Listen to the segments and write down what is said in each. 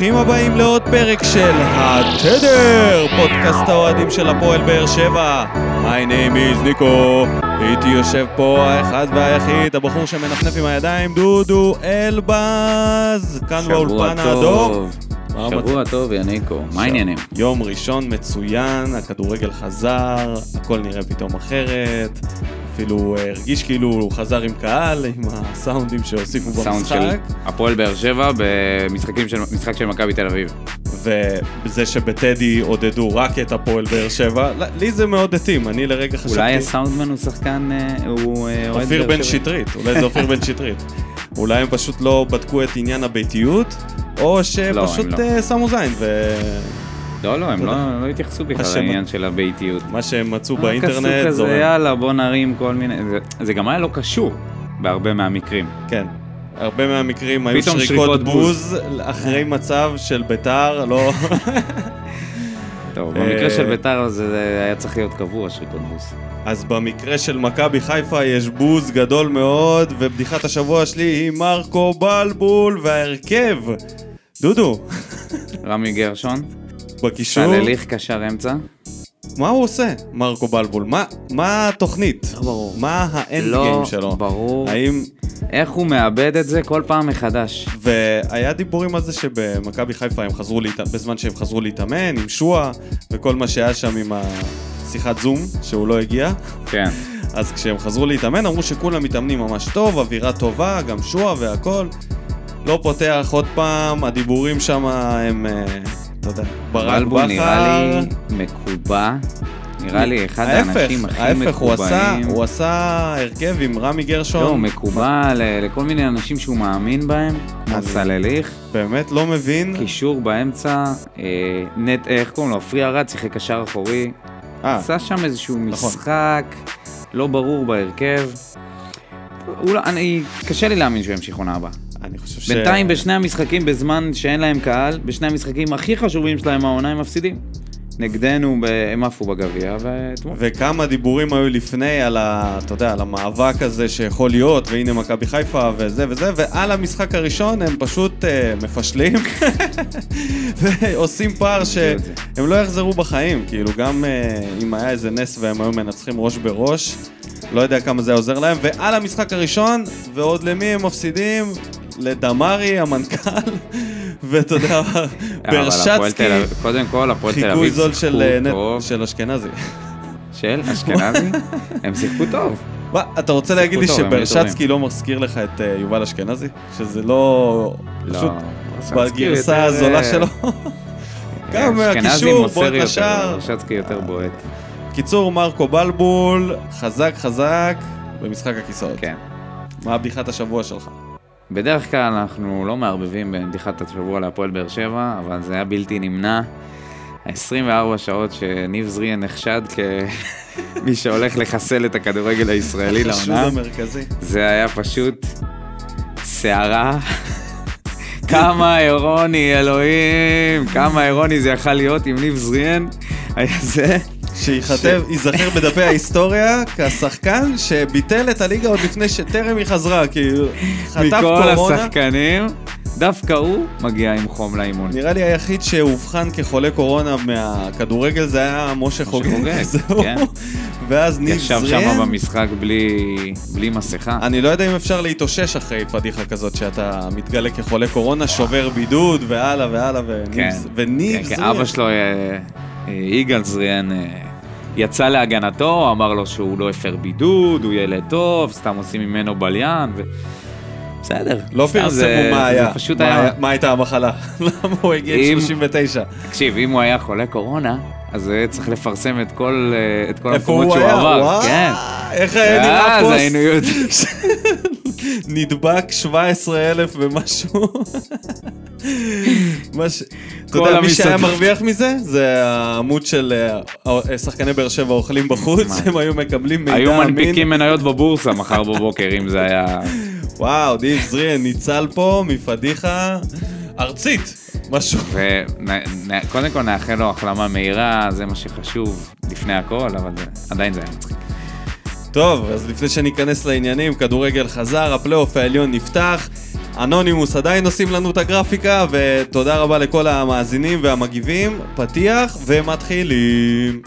ברוכים הבאים לעוד פרק של התדר, פודקאסט האוהדים של הפועל באר שבע. My name is ניקו, איתי יושב פה האחד והיחיד, הבחור שמנפנף עם הידיים, דודו אלבז, כאן באולפן האדום. שבוע טוב, יניקו, מה העניינים? יום ראשון מצוין, הכדורגל חזר, הכל נראה פתאום אחרת. אפילו אה, הרגיש כאילו הוא חזר עם קהל, עם הסאונדים שהוסיפו סאונד במשחק. של הפועל באר שבע במשחקים של, של מכבי תל אביב. וזה שבטדי עודדו רק את הפועל באר שבע, לי זה מאוד התאים, אני לרגע חשבתי... אולי הסאונדמן הוא שחקן, אה, הוא אה, אוהד אופיר בן. שטרית, אולי זה אופיר בן שטרית. אולי הם פשוט לא בדקו את עניין הביתיות, או שפשוט הם לא. אה, שמו זין, לא, לא, הם. לא לא התייחסו בכלל לעניין של הביתיות. ומה שהם מצאו באינטרנט עשו כזה, זורם. יאללה, בוא נרים כל מיני... זה- זה גם היה לא קשור בהרבה מהמקרים. כן. הרבה מהמקרים היו שריקות שריקות בוז אחרי מצב של ביתר, לא... טוב, אה, במקרה של ביתר זה היה צריך להיות קבוע, שריקות בוס. אז במקרה של מכבי חיפה יש בוז גדול מאוד, ובדיחת השבוע שלי היא מרקו בלבול וההרכב. דודו, רמי גרשון, בקישור, סלליך קשר אמצע. מה הוא עושה, מרקו בלבול? מה, מה התוכנית? לא ברור. מה האנד לא גיים שלו? ברור. האם... איך הוא מאבד את זה כל פעם מחדש. והיה דיבורים על זה שבמכבי חיפה הם חזרו להת... בזמן שהם חזרו להתאמן עם שועה וכל מה שהיה שם עם השיחת זום שהוא לא הגיע כן. אז כשהם חזרו להתאמן אמרו שכולם מתאמנים ממש טוב, אווירה טובה, גם שועה והכל לא פותח עוד פעם, הדיבורים שם הם, יודע, ברק בלבול נראה בכר לי מקובע. נראה לי אחד ההפך, האנשים הכי ההפך, הוא עשה, מקובעים. הוא עשה הרכב עם רמי לא, גרשון, הוא מקובע ל- לכל מיני אנשים שהוא מאמין בהם, כמו סלליך, באמת לא מבין, קישור באמצע, אה, נט, איך קוראים לו? עפרי ארד שיחק קשר אחורי, אה, עשה שם איזשהו נכון. משחק לא ברור בהרכב. אולי, אני, קשה לי להאמין שהוא ימשיך עונה הבאה. אני חושב ש... בינתיים בשני המשחקים, בזמן שאין להם קהל, בשני המשחקים הכי חשובים שלהם העונה הם מפסידים. נגדנו הם עפו בגביע, ואתמול. וכמה דיבורים היו לפני על ה... אתה יודע, על המאבק הזה שיכול להיות, והנה מכבי חיפה וזה וזה, ועל המשחק הראשון הם פשוט אה, מפשלים, ועושים פער שהם לא יחזרו בחיים, כאילו גם אה, אם היה איזה נס והם היו מנצחים ראש בראש, לא יודע כמה זה עוזר להם, ועל המשחק הראשון, ועוד למי הם מפסידים? לדמרי, המנכ"ל, ואתה יודע, ברשצקי, קודם כל, הפועל תל חיקוי אביב זול של, אה, טוב. של אשכנזי. של אשכנזי? הם שיחקו טוב. מה, אתה רוצה להגיד לי טוב, הם היו שברשצקי לא מזכיר לך את אה, יובל אשכנזי? שזה לא... פשוט לא, בגרסה יותר, הזולה אה, שלו? גם אשכנזי מוסר בועט יותר, לשער. רשצקי יותר בועט. קיצור, מרקו בלבול, חזק חזק במשחק הכיסאות. כן. מה בדיחת השבוע שלך? בדרך כלל אנחנו לא מערבבים בבדיחת השבוע להפועל באר שבע, אבל זה היה בלתי נמנע. ה-24 שעות שניב זריאן נחשד כמי שהולך לחסל את הכדורגל הישראלי לעונה. זה היה פשוט סערה. כמה אירוני, אלוהים, כמה אירוני זה יכל להיות עם ניב זריאן. היה זה. שייכתב, ייזכר בדפי ההיסטוריה כשחקן שביטל את הליגה עוד לפני שטרם היא חזרה, כי הוא חטף מכל קורונה. השחקנים, דווקא הוא מגיע עם חום לאימון. נראה לי היחיד שאובחן כחולה קורונה מהכדורגל זה היה משה חוגג. כן. ואז ניב ישב זריאן. שם במשחק בלי, בלי מסכה. אני לא יודע אם אפשר להתאושש אחרי פדיחה כזאת, שאתה מתגלה כחולה קורונה, שובר בידוד, והלאה והלאה, וניב- כן. וניב כן, כן, זריאן. אבא שלו, אה, אה, יגאל זריאן, אה, יצא להגנתו, אמר לו שהוא לא הפר בידוד, הוא ילד טוב, סתם עושים ממנו בליין, ו... בסדר. לא פרסמו זה- מה זה היה, פשוט מה היה... מה הייתה המחלה, למה הוא הגיע עם אם- 39. תקשיב, אם הוא היה חולה קורונה, אז היה צריך לפרסם את כל, אה, את כל איפה המקומות הוא שהוא היה? עבר. וואו, כן. איך היה נראה אז פוסט? היינו יודעים. נדבק 17,000 ומשהו. מה ש- אתה יודע, מי שהיה. מרוויח מזה, זה העמוד של אה, אה, שחקני באר שבע אוכלים בחוץ? הם היו מקבלים מידע היו אמין. מנפיקים מניות בבורסה מחר בבוקר, אם זה היה... וואו, ניב זריאן ניצל פה מפדיחה ארצית. משהו. וקודם כל נאחל לו החלמה מהירה, זה מה שחשוב לפני הכל, אבל עדיין זה היה מצחיק. טוב, אז לפני שניכנס לעניינים, כדורגל חזר, הפלייאוף העליון נפתח. אנונימוס עדיין עושים לנו את הגרפיקה, ותודה רבה לכל המאזינים והמגיבים. פתיח ומתחילים.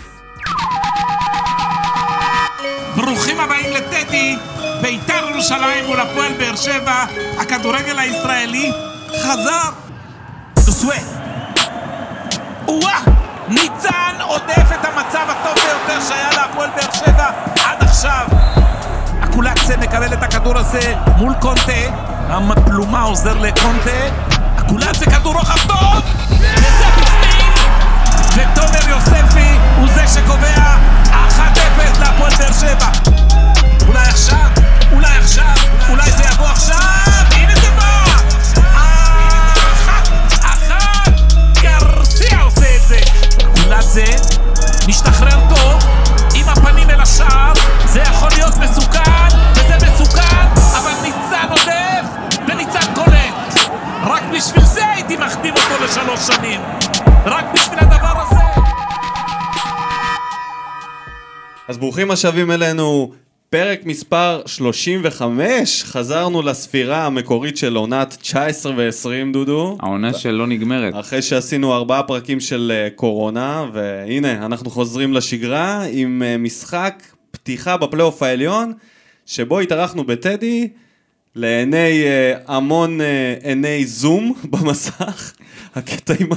ברוכים הבאים לטדי, בית"ר ירושלים מול הפועל באר שבע, הכדורגל הישראלי חזר. דוסווה. או-אה! ניצן עודף את המצב הטוב ביותר שהיה להפועל באר שבע עד עכשיו. אקולציה מקבל את הכדור הזה מול קונטה, המפלומה עוזר לקונטה, אקולציה כדור רוחב טוב! וזה בפנים! ותומר יוספי הוא זה שקובע 1-0 להפועל באר שבע. אולי עכשיו, אולי עכשיו, אולי זה יבוא עכשיו, אקולציה משתחרר טוב, עם הפנים אל השער, זה יכול להיות מסוכן, וזה מסוכן, אבל ניצן עודף, וניצן קולט. רק בשביל זה הייתי מחתים אותו לשלוש שנים. רק בשביל הדבר הזה. אז ברוכים השבים אלינו, פרק מספר 35, חזרנו לספירה המקורית של עונת 19 ו-20, דודו. העונה שלא נגמרת. אחרי שעשינו ארבעה פרקים של אה, קורונה, והנה, אנחנו חוזרים לשגרה עם אה, משחק פתיחה בפלייאוף העליון, שבו התארחנו בטדי, לעיני אה, המון אה, עיני זום במסך. הקטע עם ה...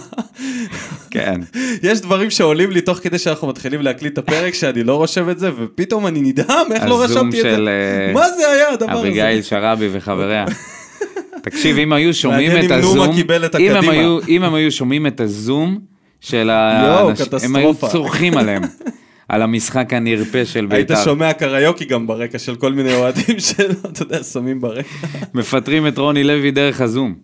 כן. יש דברים שעולים לי תוך כדי שאנחנו מתחילים להקליט את הפרק, שאני לא רושם את זה, ופתאום אני נדהם, איך לא הזום רשמתי את של, זה? אה, מה זה היה הדבר הזה? אביגיל שרעבי וחבריה. תקשיב, אם היו שומעים את הזום, אם הם. היו- אם הם היו שומעים את הזום של האנשים, הם היו. צורכים עליהם, על המשחק הנרפה של היית בית"ר. שומע קריוקי גם ברקע של כל מיני אוהדים שלו, אתה יודע, שמים ברקע. מפטרים את רוני לוי דרך הזום.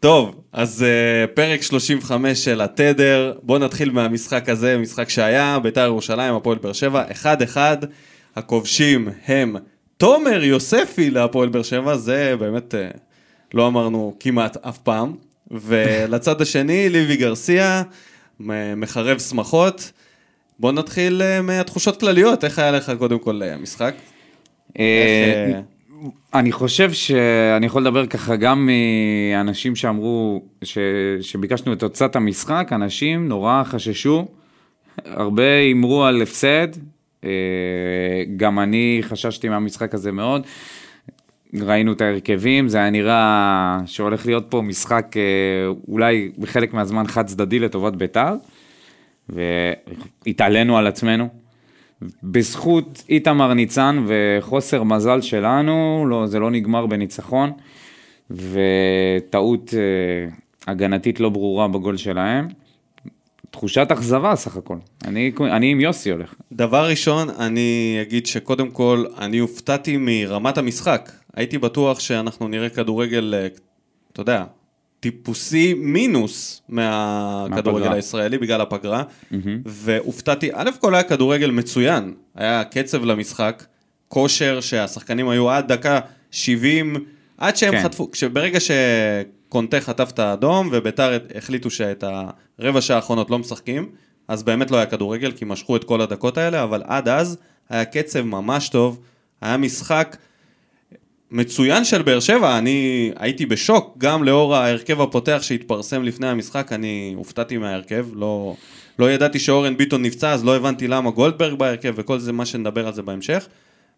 טוב, אז uh, פרק 35 של התדר, בואו נתחיל מהמשחק הזה, משחק שהיה, בית"ר ירושלים, הפועל באר שבע, 1-1, הכובשים הם תומר יוספי להפועל באר שבע, זה באמת uh, לא אמרנו כמעט אף פעם, ולצד השני ליבי גרסיה, מחרב שמחות. בואו נתחיל uh, מהתחושות כלליות, איך היה לך קודם כל uh, המשחק? אה, אה, אני חושב שאני יכול לדבר ככה גם מאנשים שאמרו. שביקשנו את תוצאת המשחק, אנשים נורא חששו, הרבה הימרו על הפסד, אה, גם אני חששתי מהמשחק הזה מאוד. ראינו את ההרכבים, זה היה נראה שהולך להיות פה משחק אה, אולי בחלק מהזמן חד צדדי לטובת בית"ר, והתעלינו על עצמנו. בזכות איתמר ניצן וחוסר מזל שלנו, לא, זה לא נגמר בניצחון, וטעות אה, הגנתית לא ברורה בגול שלהם. תחושת אכזבה סך הכל. אני, אני עם יוסי הולך. דבר ראשון, אני אגיד שקודם כל, אני הופתעתי מרמת המשחק. הייתי בטוח שאנחנו נראה כדורגל, אה, אתה יודע, טיפוסי מינוס מהכדורגל. הישראלי בגלל הפגרה, והופתעתי, א' כל היה כדורגל מצוין, היה קצב למשחק, כושר שהשחקנים היו עד דקה 70, עד שהם כן. חטפו, כשברגע שקונטה חטף את האדום וביתר החליטו שאת הרבע שעה האחרונות לא משחקים, אז באמת לא היה כדורגל, כי משכו את כל הדקות האלה, אבל עד אז היה קצב ממש טוב, היה משחק מצוין של באר שבע, אני הייתי בשוק, גם לאור ההרכב הפותח שהתפרסם לפני המשחק, אני הופתעתי מההרכב, לא, לא ידעתי שאורן ביטון נפצע, אז לא הבנתי למה גולדברג בהרכב וכל זה, מה שנדבר על זה בהמשך.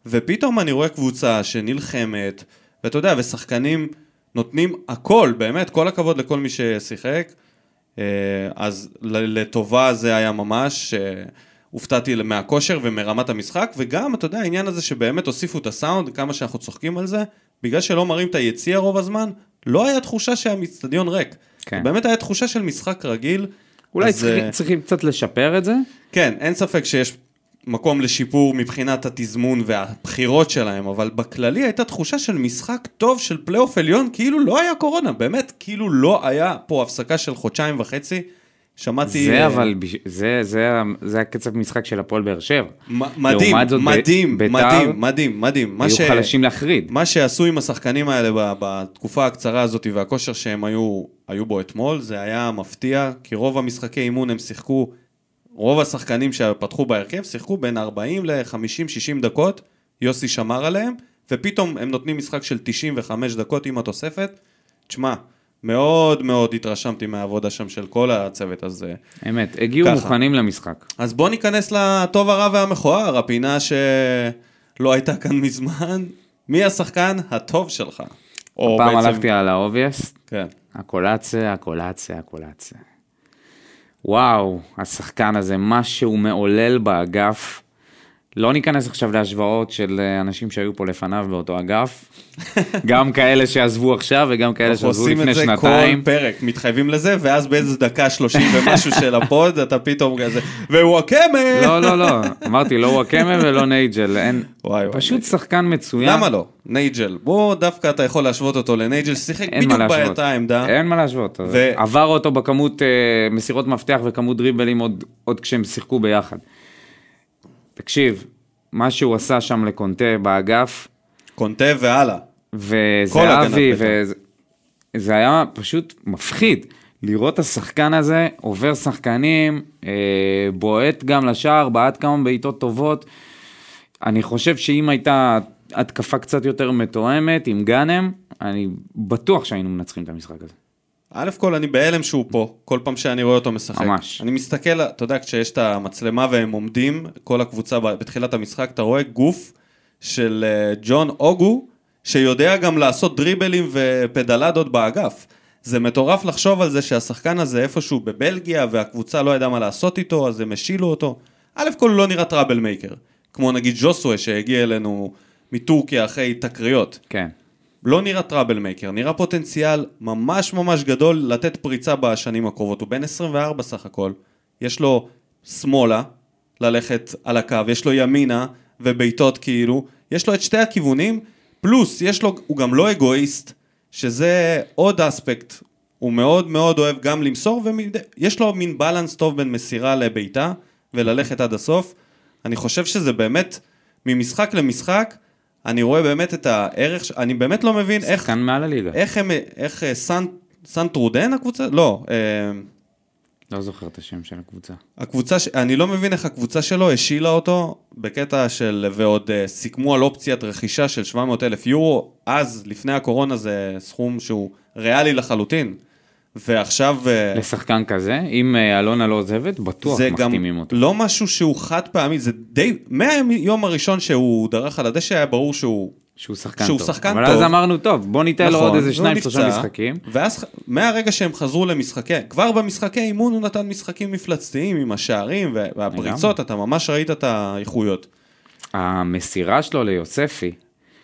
ופתאום אני רואה קבוצה שנלחמת, ואתה יודע, ושחקנים נותנים הכל, באמת, כל הכבוד לכל מי ששיחק. אה, אז לטובה זה היה ממש, אה, הופתעתי מהכושר ומרמת המשחק, וגם, אתה יודע, העניין הזה שבאמת הוסיפו את הסאונד, כמה שאנחנו צוחקים על זה, בגלל שלא מראים את היציע רוב הזמן, לא היה תחושה שהמצטדיון ריק. כן. באמת היה תחושה של משחק רגיל. אולי אז, צריכים, אה, צריכים קצת לשפר את זה. כן, אין ספק שיש מקום לשיפור מבחינת התזמון והבחירות שלהם, אבל בכללי הייתה תחושה של משחק טוב של פלייאוף עליון, כאילו לא היה קורונה, באמת, כאילו לא היה פה הפסקה של חודשיים וחצי. שמעתי... זה אבל, זה, זה, זה הקצב משחק של הפועל באר שבע. מדהים, זאת, ב- מדהים, בית"ר מדהים, מדהים, מדהים. היו ש- חלשים להחריד. מה שעשו עם השחקנים האלה ב- בתקופה הקצרה הזאת והכושר שהם היו, היו בו אתמול, זה היה מפתיע, כי רוב המשחקי אימון הם שיחקו, רוב השחקנים שפתחו בהרכב שיחקו בין 40 ל-50-60 דקות, יוסי שמר עליהם, ופתאום הם נותנים משחק של 95 דקות עם התוספת, תשמע, מאוד מאוד התרשמתי מהעבודה שם של כל הצוות הזה. אמת, הגיעו ככה. מוכנים למשחק. אז בוא ניכנס לטוב הרע והמכוער, הפינה שלא הייתה כאן מזמן. מי השחקן הטוב שלך? או פעם בעצם- הלכתי על האובייסט, כן. הקולציה, הקולציה, הקולציה. וואו, השחקן הזה, מה שהוא מעולל באגף. לא ניכנס עכשיו להשוואות של אה, אנשים שהיו פה לפניו באותו אגף. גם כאלה שעזבו עכשיו וגם כאלה אנחנו שעזבו עושים לפני את זה שנתיים. כל פרק, מתחייבים לזה, ואז באיזה דקה שלושים ומשהו של ה pod, אתה פתאום כזה, ווואקמה! לא, לא, לא, אמרתי לא וואקמה ולא נייג'ל, אין, וואי, וואי. פשוט שחקן מצוין. למה לא? נייג'ל. בוא, דווקא אתה יכול להשוות אותו לנייג'ל, שיחק בדיוק. באותה העמדה. אין מה להשוות. ו- עבר אותו בכמות אה, מסירות מפתח וכמות דריבלים עוד, עוד כשהם שיחקו ביחד. תקשיב, מה שהוא עשה שם לקונטה באגף, קונטה והלאה. וזהבי, וזה זה היה פשוט מפחיד. לראות את השחקן הזה עובר שחקנים, אה, בועט גם לשער, בעט כמה בעיטות טובות. אני חושב שאם הייתה התקפה קצת יותר מתואמת עם גאנם, אני בטוח שהיינו מנצחים את המשחק הזה. א' כל אני בהלם שהוא פה, כל פעם שאני רואה אותו משחק. ממש. אני מסתכל, אתה יודע, כשיש את המצלמה והם עומדים, כל הקבוצה בתחילת המשחק, אתה רואה גוף של אה, ג'ון אוגו, שיודע גם לעשות דריבלים ופדלדות באגף. זה מטורף לחשוב על זה שהשחקן הזה איפשהו בבלגיה והקבוצה לא ידעה מה לעשות איתו, אז הם השילו אותו. א' כל הוא לא נראה טראבל מייקר, כמו נגיד ג'וסווה שהגיע אלינו מטורקיה אחרי תקריות. כן. לא נראה טראבל מייקר, נראה פוטנציאל ממש ממש גדול לתת פריצה בשנים הקרובות. הוא בן 24 סך הכל, יש לו שמאלה ללכת על הקו, יש לו ימינה ובעיטות כאילו, יש לו את שתי הכיוונים, פלוס יש לו, הוא גם לא אגואיסט, שזה עוד אספקט, הוא מאוד מאוד אוהב גם למסור, ויש לו מין בלנס טוב בין מסירה לבעיטה וללכת עד הסוף. אני חושב שזה באמת, ממשחק למשחק, אני רואה באמת את הערך, ש- אני באמת לא מבין איך, שחקן מעל הליגה. איך הם, איך אה, סן, סן טרודן הקבוצה? לא, אה, לא זוכר את השם של הקבוצה. הקבוצה, ש- אני לא מבין איך הקבוצה שלו השילה אותו בקטע של, ועוד אה, סיכמו על אופציית רכישה של 700 אלף יורו, אז, לפני הקורונה, זה סכום שהוא ריאלי לחלוטין. ועכשיו... אה, לשחקן כזה, אם אה, אלונה לא עוזבת, בטוח זה גם מחתימים אותו. לא משהו שהוא חד פעמי, זה די, מהיום הראשון שהוא דרך על הדשא היה ברור שהוא שהוא שחקן שהוא טוב. שחקן אבל טוב. אז אמרנו, טוב, בוא ניתן לו עוד איזה שניים, שלושה נכון, משחקים. ואז מהרגע שהם חזרו למשחקי, כבר במשחקי אימון הוא נתן משחקים מפלצתיים עם השערים וה- והפריצות, אתה ממש ראית את האיכויות. המסירה שלו ליוספי,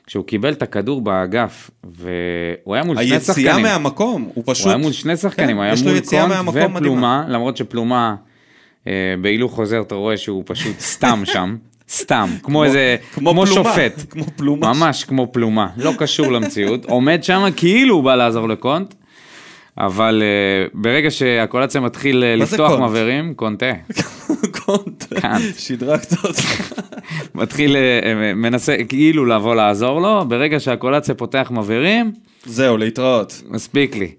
כשהוא קיבל את הכדור באגף, והוא היה מול שני היציאה שחקנים. מהמקום, הוא פשוט... הוא היה מול שני שחקנים, כן, הוא היה מול קונט מהמקום מדהימה. ופלומה, למרות שפלומה, אה, בהילוך חוזר אתה רואה שהוא פשוט סתם שם, סתם, כמו איזה, כמו כמו פלומה, שופט, כמו פלומה. ממש כמו פלומה, לא קשור למציאות, עומד שם כאילו הוא בא לעזור לקונט, אבל אה, ברגע שהקולציה מתחיל אה, לפתוח? מבערים, קונטה, קונט, קאנט. שדרגת אותך. מתחיל, אה, אה, מנסה כאילו לבוא לעזור לו, ברגע שהקולציה פותח מבערים, זהו, להתראות. מספיק לי.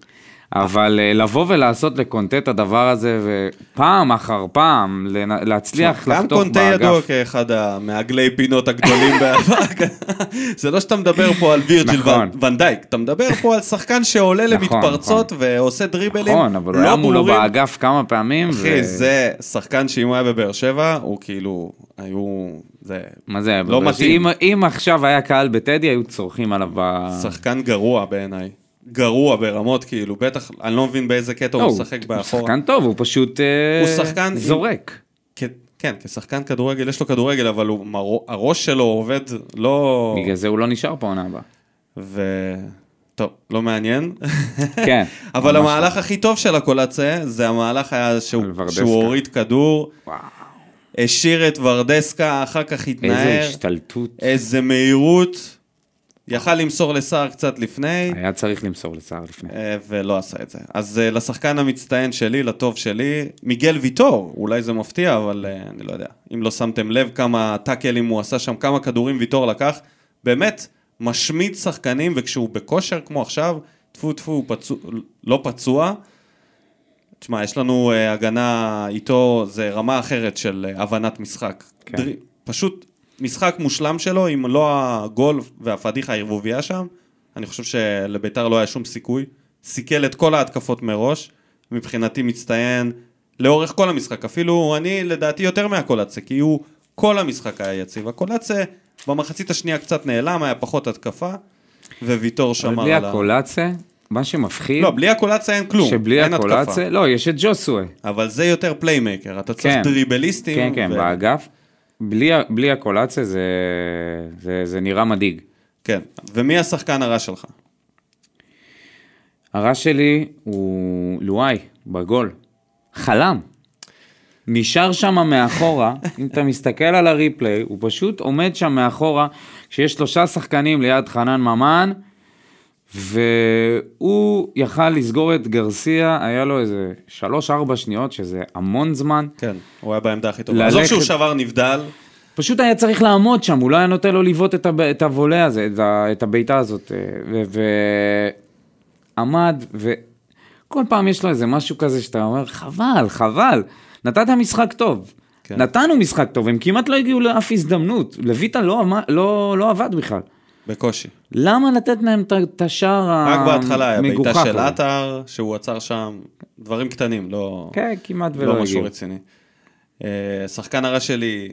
אבל אה, לבוא ולעשות לקונטה את הדבר הזה, ופעם אחר פעם להצליח גם לחתוך קונטה ידוע באגף. כאחד המעגלי פינות הגדולים בעבר. זה לא שאתה מדבר פה על וירג'יל נכון. ון- ונדייק, אתה מדבר פה על שחקן שעולה נכון, למתפרצות ועושה דריבלים נכון, אבל הוא לא היה מולו. באגף כמה פעמים. אחי, ו- זה שחקן שאם הוא היה בבאר שבע, הוא כאילו, היו, זה מה זה? לא מתאים. אם- אם עכשיו היה קהל בטדי, היו צורכים עליו ב... שחקן גרוע בעיניי. גרוע ברמות, כאילו, בטח, אני לא מבין באיזה קטע לא, הוא הוא משחק הוא באחורה. שחקן טוב, הוא פשוט אה, הוא שחקן עם- זורק. כ- כן, כשחקן כדורגל יש לו כדורגל, אבל הוא, הראש שלו עובד לא... בגלל זה הוא לא נשאר פה עונה הבאה. ו... טוב, לא מעניין. כן. אבל המהלך הכי טוב של הקולציה, זה המהלך היה שהוא. שהוא הוריד כדור, וואו, השאיר את ורדסקה, אחר כך איזה התנער, השתלטות. איזה מהירות, יכל למסור לסער קצת לפני, היה צריך למסור לסער לפני. אה, ולא עשה את זה. אז אה, לשחקן המצטיין שלי, לטוב שלי, מיגל ויטור, אולי זה מפתיע, אבל אה, אני לא יודע. אם לא שמתם לב כמה טאקלים הוא עשה שם, כמה כדורים ויטור לקח, באמת משמיד שחקנים, וכשהוא בכושר כמו עכשיו, טפו טפו, הוא פצוע, לא פצוע. תשמע, יש לנו הגנה איתו, זה רמה אחרת של הבנת משחק. כן. דרי, פשוט משחק מושלם שלו, אם לא הגול והפדיחה הערבוביה שם, אני חושב שלביתר לא היה שום סיכוי, סיכל את כל ההתקפות מראש, מבחינתי מצטיין לאורך כל המשחק, אפילו אני לדעתי יותר מהקולצה, כי הוא כל המשחק היה יציב. הקולצה במחצית השנייה קצת נעלם, היה פחות התקפה, וויטור אבל שמר בלי על ה... הקולצה, מה שמפחיד, לא, בלי הקולצה אין כלום, שבלי אין התקפה. הקולצה, לא, יש את ג'וסווה. אבל זה יותר פליימקר, אתה צריך כן. דריבליסטים. כן, כן, ו- באגף. בלי, בלי הקולציה זה, זה, זה נראה מדאיג. כן, ומי השחקן הרע שלך? הרע שלי הוא לואי, בגול. חלם. נשאר שם מאחורה, אם אתה מסתכל על הריפליי, הוא פשוט עומד שם מאחורה, כשיש שלושה שחקנים ליד חנן ממן, והוא יכל לסגור את גרסיה, היה לו איזה שלוש-ארבע שניות, שזה המון זמן. כן, הוא היה בעמדה הכי טובה. עזוב שהוא שבר נבדל, פשוט היה צריך לעמוד שם, הוא לא היה נותן לו לבעוט את, הב... את הוולה הזה, את, ה... את הבעיטה הזאת. אה, ועמד, וכל פעם יש לו איזה משהו כזה שאתה אומר, חבל, חבל, נתת משחק טוב. כן. נתנו משחק טוב, הם כמעט לא הגיעו לאף הזדמנות. לויטה לא, לא, לא עבד בכלל. בקושי. למה לתת להם את השער רק בהתחלה היה בעיטה המגוחך של? עטר, שהוא עצר שם, דברים קטנים, לא, כן, כמעט ולא לא הגיעו. משהו רציני. אה, שחקן הרע שלי,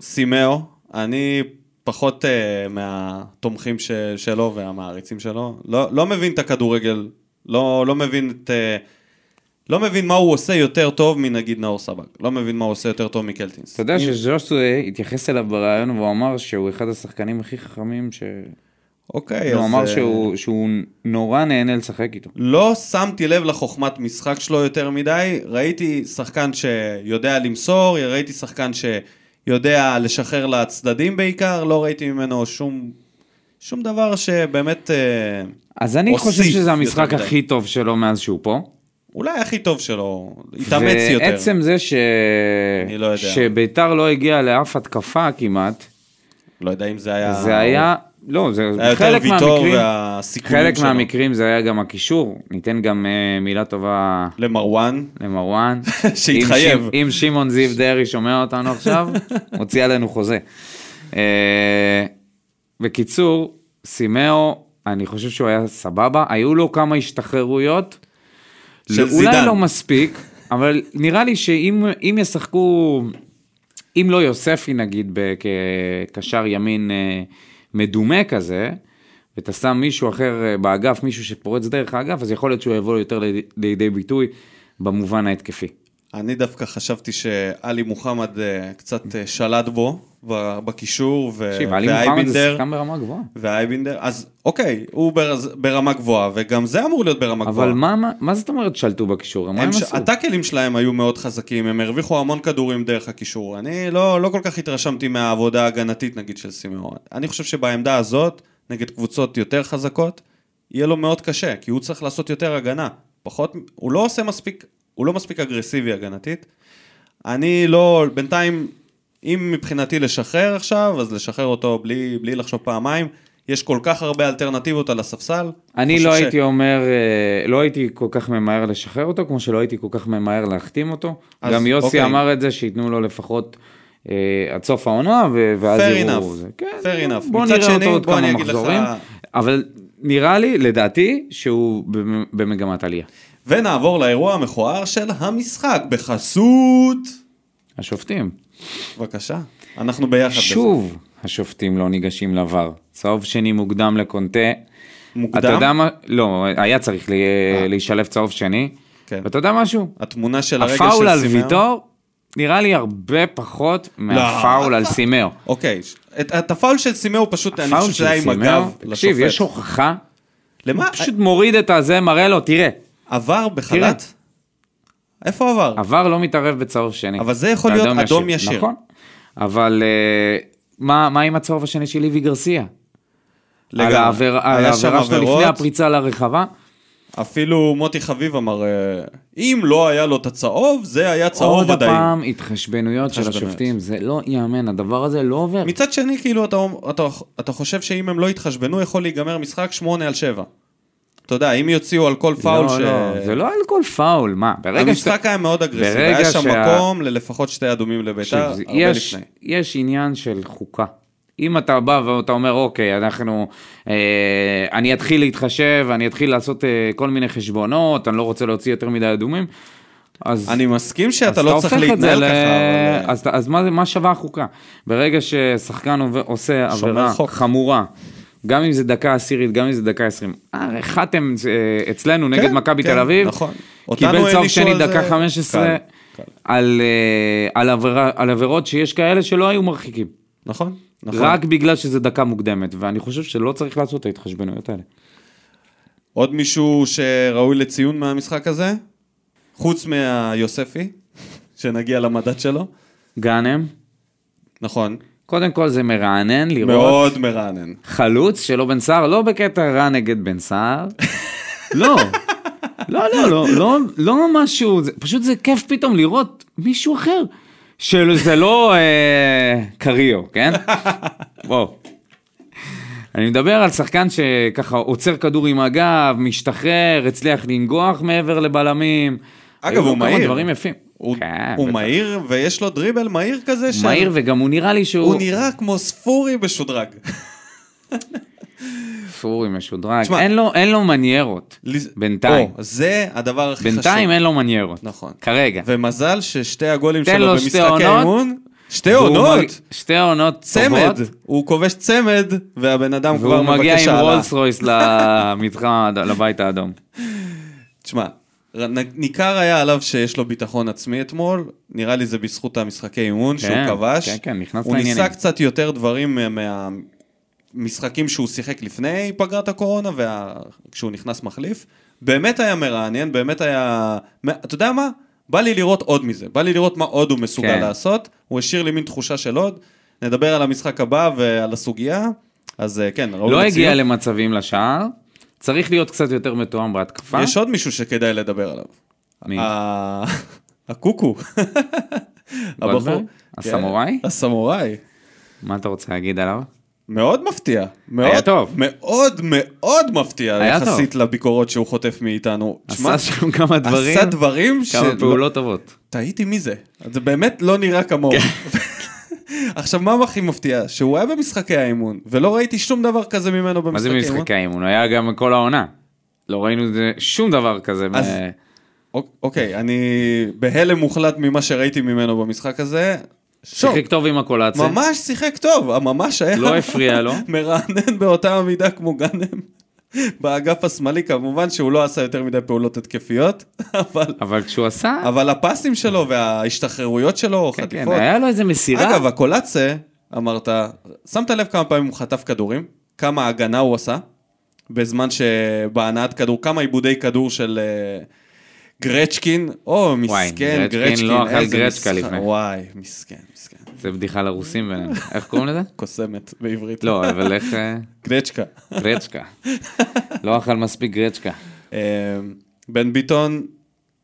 סימאו, אני פחות אה, מהתומכים שלו והמעריצים שלו, לא, לא מבין את הכדורגל, לא, לא מבין את... אה, לא מבין מה הוא עושה יותר טוב מנגיד נאור סבג, לא מבין מה הוא עושה יותר טוב מקלטינס. אתה יודע שז'וסווה התייחס אליו בריאיון והוא אמר שהוא אחד השחקנים הכי חכמים ש... אוקיי, הוא אז... אמר אה, שהוא, שהוא נורא נהנה לשחק איתו. לא שמתי לב לחוכמת משחק שלו יותר מדי, ראיתי שחקן שיודע למסור, ראיתי שחקן שיודע לשחרר לצדדים בעיקר, לא ראיתי ממנו שום, שום דבר שבאמת אה, אז אני חושב שזה המשחק. הכי טוב שלו מאז שהוא פה. אולי הכי טוב שלו, התאמץ יותר. ועצם זה ש... אני לא יודע. שביתר לא הגיע לאף התקפה כמעט, לא יודע אם זה היה... זה היה... לא, זה היה חלק מהמקרים... חלק שלו. מהמקרים זה היה גם הקישור. ניתן גם אה, מילה טובה למרואן, למרואן. שהתחייב. אם, שמ- אם שמעון זיו דרעי שומע אותנו עכשיו, מוציא עלינו חוזה. אה, בקיצור, סימאו, אני חושב שהוא היה סבבה, היו לו כמה השתחררויות, של אולי זידן. לא מספיק, אבל נראה לי שאם אם ישחקו, אם לא יוספי נגיד כקשר ימין אה, מדומה כזה, ואתה שם מישהו אחר אה, באגף, מישהו שפורץ דרך האגף, אז יכול להיות שהוא יבוא יותר לידי- ביטוי במובן ההתקפי. אני דווקא חשבתי שעלי מוחמד אה, קצת שלט בו בקישור, ו- תקשיב, עלי מוחמד זה ואייבינדר. שחקן ברמה גבוהה. ואייבינדר, אז אוקיי, הוא ברז, ברמה גבוהה, וגם זה אמור להיות ברמה גבוהה. אבל מה, מה, מה זאת אומרת שלטו בקישור? מה הם הם ש... עשו? הטאקלים שלהם היו מאוד חזקים, הם הרוויחו המון כדורים דרך הקישור. אני לא, לא כל כך התרשמתי מהעבודה ההגנתית נגיד של סימאון. אני חושב שבעמדה הזאת, נגד קבוצות יותר חזקות, יהיה לו מאוד קשה, כי הוא צריך לעשות יותר הגנה. פחות, הוא לא עושה מספיק, הוא לא מספיק אגרסיבי הגנתית. אני לא, בינתיים, אם מבחינתי לשחרר עכשיו, אז לשחרר אותו בלי, בלי לחשוב פעמיים. יש כל כך הרבה אלטרנטיבות על הספסל. אני לא ש- הייתי אומר, אה, לא הייתי כל כך ממהר לשחרר אותו, כמו שלא הייתי כל כך ממהר להחתים אותו. אז גם יוסי אוקיי. אמר את זה, שייתנו לו לפחות אה, עד סוף העונה, ו- ואז Fair יראו. enough. זה. כן, Fair enough. בוא נראה שני, אותו עוד כמה אגיד לך- מחזורים. אבל נראה לי, לדעתי, שהוא במ- במגמת עלייה. ונעבור לאירוע המכוער של המשחק, בחסות... השופטים. בבקשה, אנחנו ביחד בזה. שוב, השופטים לא ניגשים לבר. צהוב שני מוקדם לקונטה. מוקדם? אתה יודע מה? לא, היה צריך לי- להישלף צהוב שני. כן. ואתה יודע משהו? התמונה של הרגל של הפאול על סימאו. ויטור נראה לי הרבה פחות מהפאול על סימאו. אוקיי, את, את הפאול של סימאו פשוט, אני חושב שזה היה עם סימאו, הגב תקשיב, לשופט. יש הוכחה, למה? הוא פשוט מוריד את הזה, מראה לו, תראה, עבר בחל"ת? איפה עבר? עבר לא מתערב בצהוב שני. אבל זה יכול להיות אדום ישיר. נכון, אבל אה, מה מה עם הצהוב השני של ליבי גרסיה? לגמרי. על העבירה שלו. לפני הפריצה לרחבה? אפילו מוטי חביב אמר, אה, אם לא היה לו את הצהוב, זה היה צהוב עוד ודאי. הפעם התחשבנויות של. השופטים, זה לא ייאמן, הדבר הזה לא עובר. מצד שני, כאילו, אתה, אתה, אתה חושב שאם הם לא יתחשבנו, יכול להיגמר משחק 8 על 7. אתה יודע, אם יוציאו על כל פאול לא, ש... לא, זה לא על כל פאול, מה. המשחק היה מאוד אגרסיבי, היה שם שה- מקום ללפחות שתי אדומים לביתר, הרבה יש, לפני. יש עניין של חוקה. אם אתה בא ואתה אומר, אוקיי, אנחנו, אה, אני אתחיל להתחשב, אני אתחיל לעשות אה, כל מיני חשבונות, אני לא רוצה להוציא יותר מדי אדומים, אז... אני מסכים אז שאתה אתה לא צריך להתנהל ככה, אבל... אז, אז מה, מה שווה החוקה? ברגע ששחקן עושה עבירה חוק. חמורה, גם אם זה דקה עשירית, גם אם זה דקה עשרים, הרי חתם אה, אצלנו נגד כן, מכבי כן, תל אביב, נכון. קיבל צהוב שני דקה 15 קל, קל. על, אה, על, עבירה, על עבירות שיש כאלה שלא היו מרחיקים. נכון, נכון. רק בגלל שזה דקה מוקדמת, ואני חושב שלא צריך לעשות את ההתחשבנויות האלה. עוד מישהו שראוי לציון מהמשחק הזה? חוץ מהיוספי, שנגיע למדד שלו. גאנם, נכון. קודם כל זה מרענן לראות מאוד מרענן. חלוץ שלא בן סער, לא בקטע רע נגד בן סער. לא. לא, לא, לא, לא, לא משהו, זה, פשוט זה כיף פתאום לראות מישהו אחר. שזה לא אה, קריו, כן? בוא. אני מדבר על שחקן שככה עוצר כדור עם הגב, משתחרר, הצליח לנגוח מעבר לבלמים. אגב, הוא מהיר. דברים יפים. הוא, כן, הוא בטח. מהיר ויש לו דריבל מהיר כזה. מהיר וגם הוא נראה לי שהוא... הוא נראה כמו ספורי משודרג. פורי משודרג. תשמע- אין לו- אין לו מניירות. לז- בינתיים. או, זה הדבר הכי חשוב. בינתיים אין לו מניירות. נכון. כרגע. ומזל ששתי הגולים שלו במשחקי האימון, שתי עונות, מג- שתי עונות צמד, טובות. הוא כובש צמד, והבן אדם כבר והוא מגיע מבקש עם העלה. רולס רויס למתחם, לבית האדום. תשמע, ניכר היה עליו שיש לו ביטחון עצמי אתמול, נראה לי זה בזכות המשחקי אימון שהוא כן, כבש. כן, כן, נכנס הוא לעניינים. ניסה קצת יותר דברים מה- מהמשחקים שהוא שיחק לפני פגרת הקורונה, וכשהוא נכנס מחליף. באמת היה מרענן, באמת היה... אתה יודע מה? בא לי לראות עוד מזה, בא לי לראות מה עוד הוא מסוגל כן. לעשות. הוא השאיר לי מין תחושה של עוד. נדבר על המשחק הבא ועל הסוגיה. אז אה, כן, ראוי לא לציון. הגיע למצבים לשער, צריך להיות קצת יותר מתואם בהתקפה. יש עוד מישהו שכדאי לדבר עליו. מי? הקוקו. הבחור. הסמוראי? כן, הסמוראי. מה אתה רוצה להגיד עליו? מאוד מפתיע. מאוד, היה טוב. מאוד מאוד מפתיע יחסית לביקורות שהוא חוטף מאיתנו. עשה שם כמה דברים, עשה דברים כמה שלא- פעולות טובות. תהיתי מי זה. זה באמת לא נראה כמוהו. עכשיו, מה הכי מפתיע? שהוא היה במשחקי האימון, ולא ראיתי שום דבר כזה ממנו מה זה במשחקי אימון. במשחקי האימון? היה גם כל העונה. לא ראינו שום דבר כזה. אז- אוקיי, אני בהלם מוחלט ממה שראיתי ממנו במשחק הזה. שיחק טוב עם הקולציה. ממש שיחק טוב, הממש היה לא הפריע לו. מרענן באותה המידה כמו גאנם. באגף השמאלי כמובן שהוא לא עשה יותר מדי פעולות התקפיות, אבל, אבל כשהוא עשה, אבל הפסים שלו וההשתחררויות שלו, כן, כן, חטיפות. היה לו איזה מסירה. אגב, הקולצה, אמרת, שמת לב כמה פעמים הוא חטף כדורים? כמה הגנה הוא עשה? בזמן שבהנעת כדור, כמה עיבודי כדור של אה, גרצ'קין, או מסכן, גרצ'קין גרצ'קין, לא אכל גרצ'קה. לפני. וואי, מסכן, מסכן. זה בדיחה לרוסים. איך קוראים לזה? קוסמת בעברית. לא, אבל איך... אה, גרצ'קה. גרצ'קה. לא אכל מספיק גרצ'קה. אה, בן ביטון,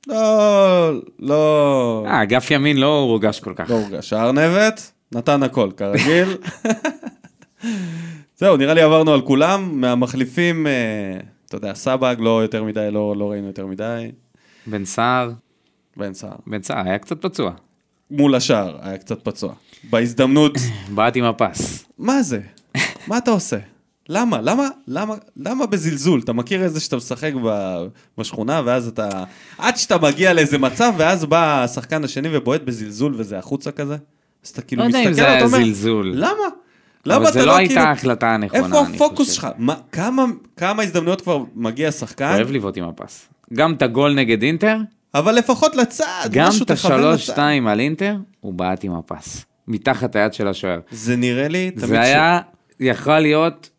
לא, לא, אה, אגף ימין לא הורגש כל כך. לא הורגש. שער נבט, נתן הכל, כרגיל. זהו, נראה לי עברנו על כולם, מהמחליפים, אה, אתה יודע, סבג, לא יותר מדי, לא, לא ראינו יותר מדי, בן סער, בן סער. בן סער היה קצת פצוע. מול השער, היה קצת פצוע. בהזדמנות, בעט עם הפס. מה זה? מה אתה עושה? למה? למה? למה? למה בזלזול? אתה מכיר איזה שאתה משחק ב- בשכונה, ואז אתה... עד שאתה מגיע לאיזה מצב, ואז בא השחקן השני ובועט בזלזול, וזה החוצה כזה? אז אתה כאילו לא יודע מסתכל, אם זה אתה היה אומר, זלזול. למה? למה אבל אתה לא לא כאילו... הייתה ההחלטה הנכונה, איפה הפוקוס. שלך? מה- כמה- כמה הזדמנויות כבר מגיע שחקן, אוהב לבעוט עם הפס. גם את הגול נגד אינטר, אבל לפחות לצד, גם משהו את תכוון לצד. שתיים על אינטר, הוא בעט עם הפס. מתחת היד של השוער. זה נראה לי תמיד... זה היה, יכול להיות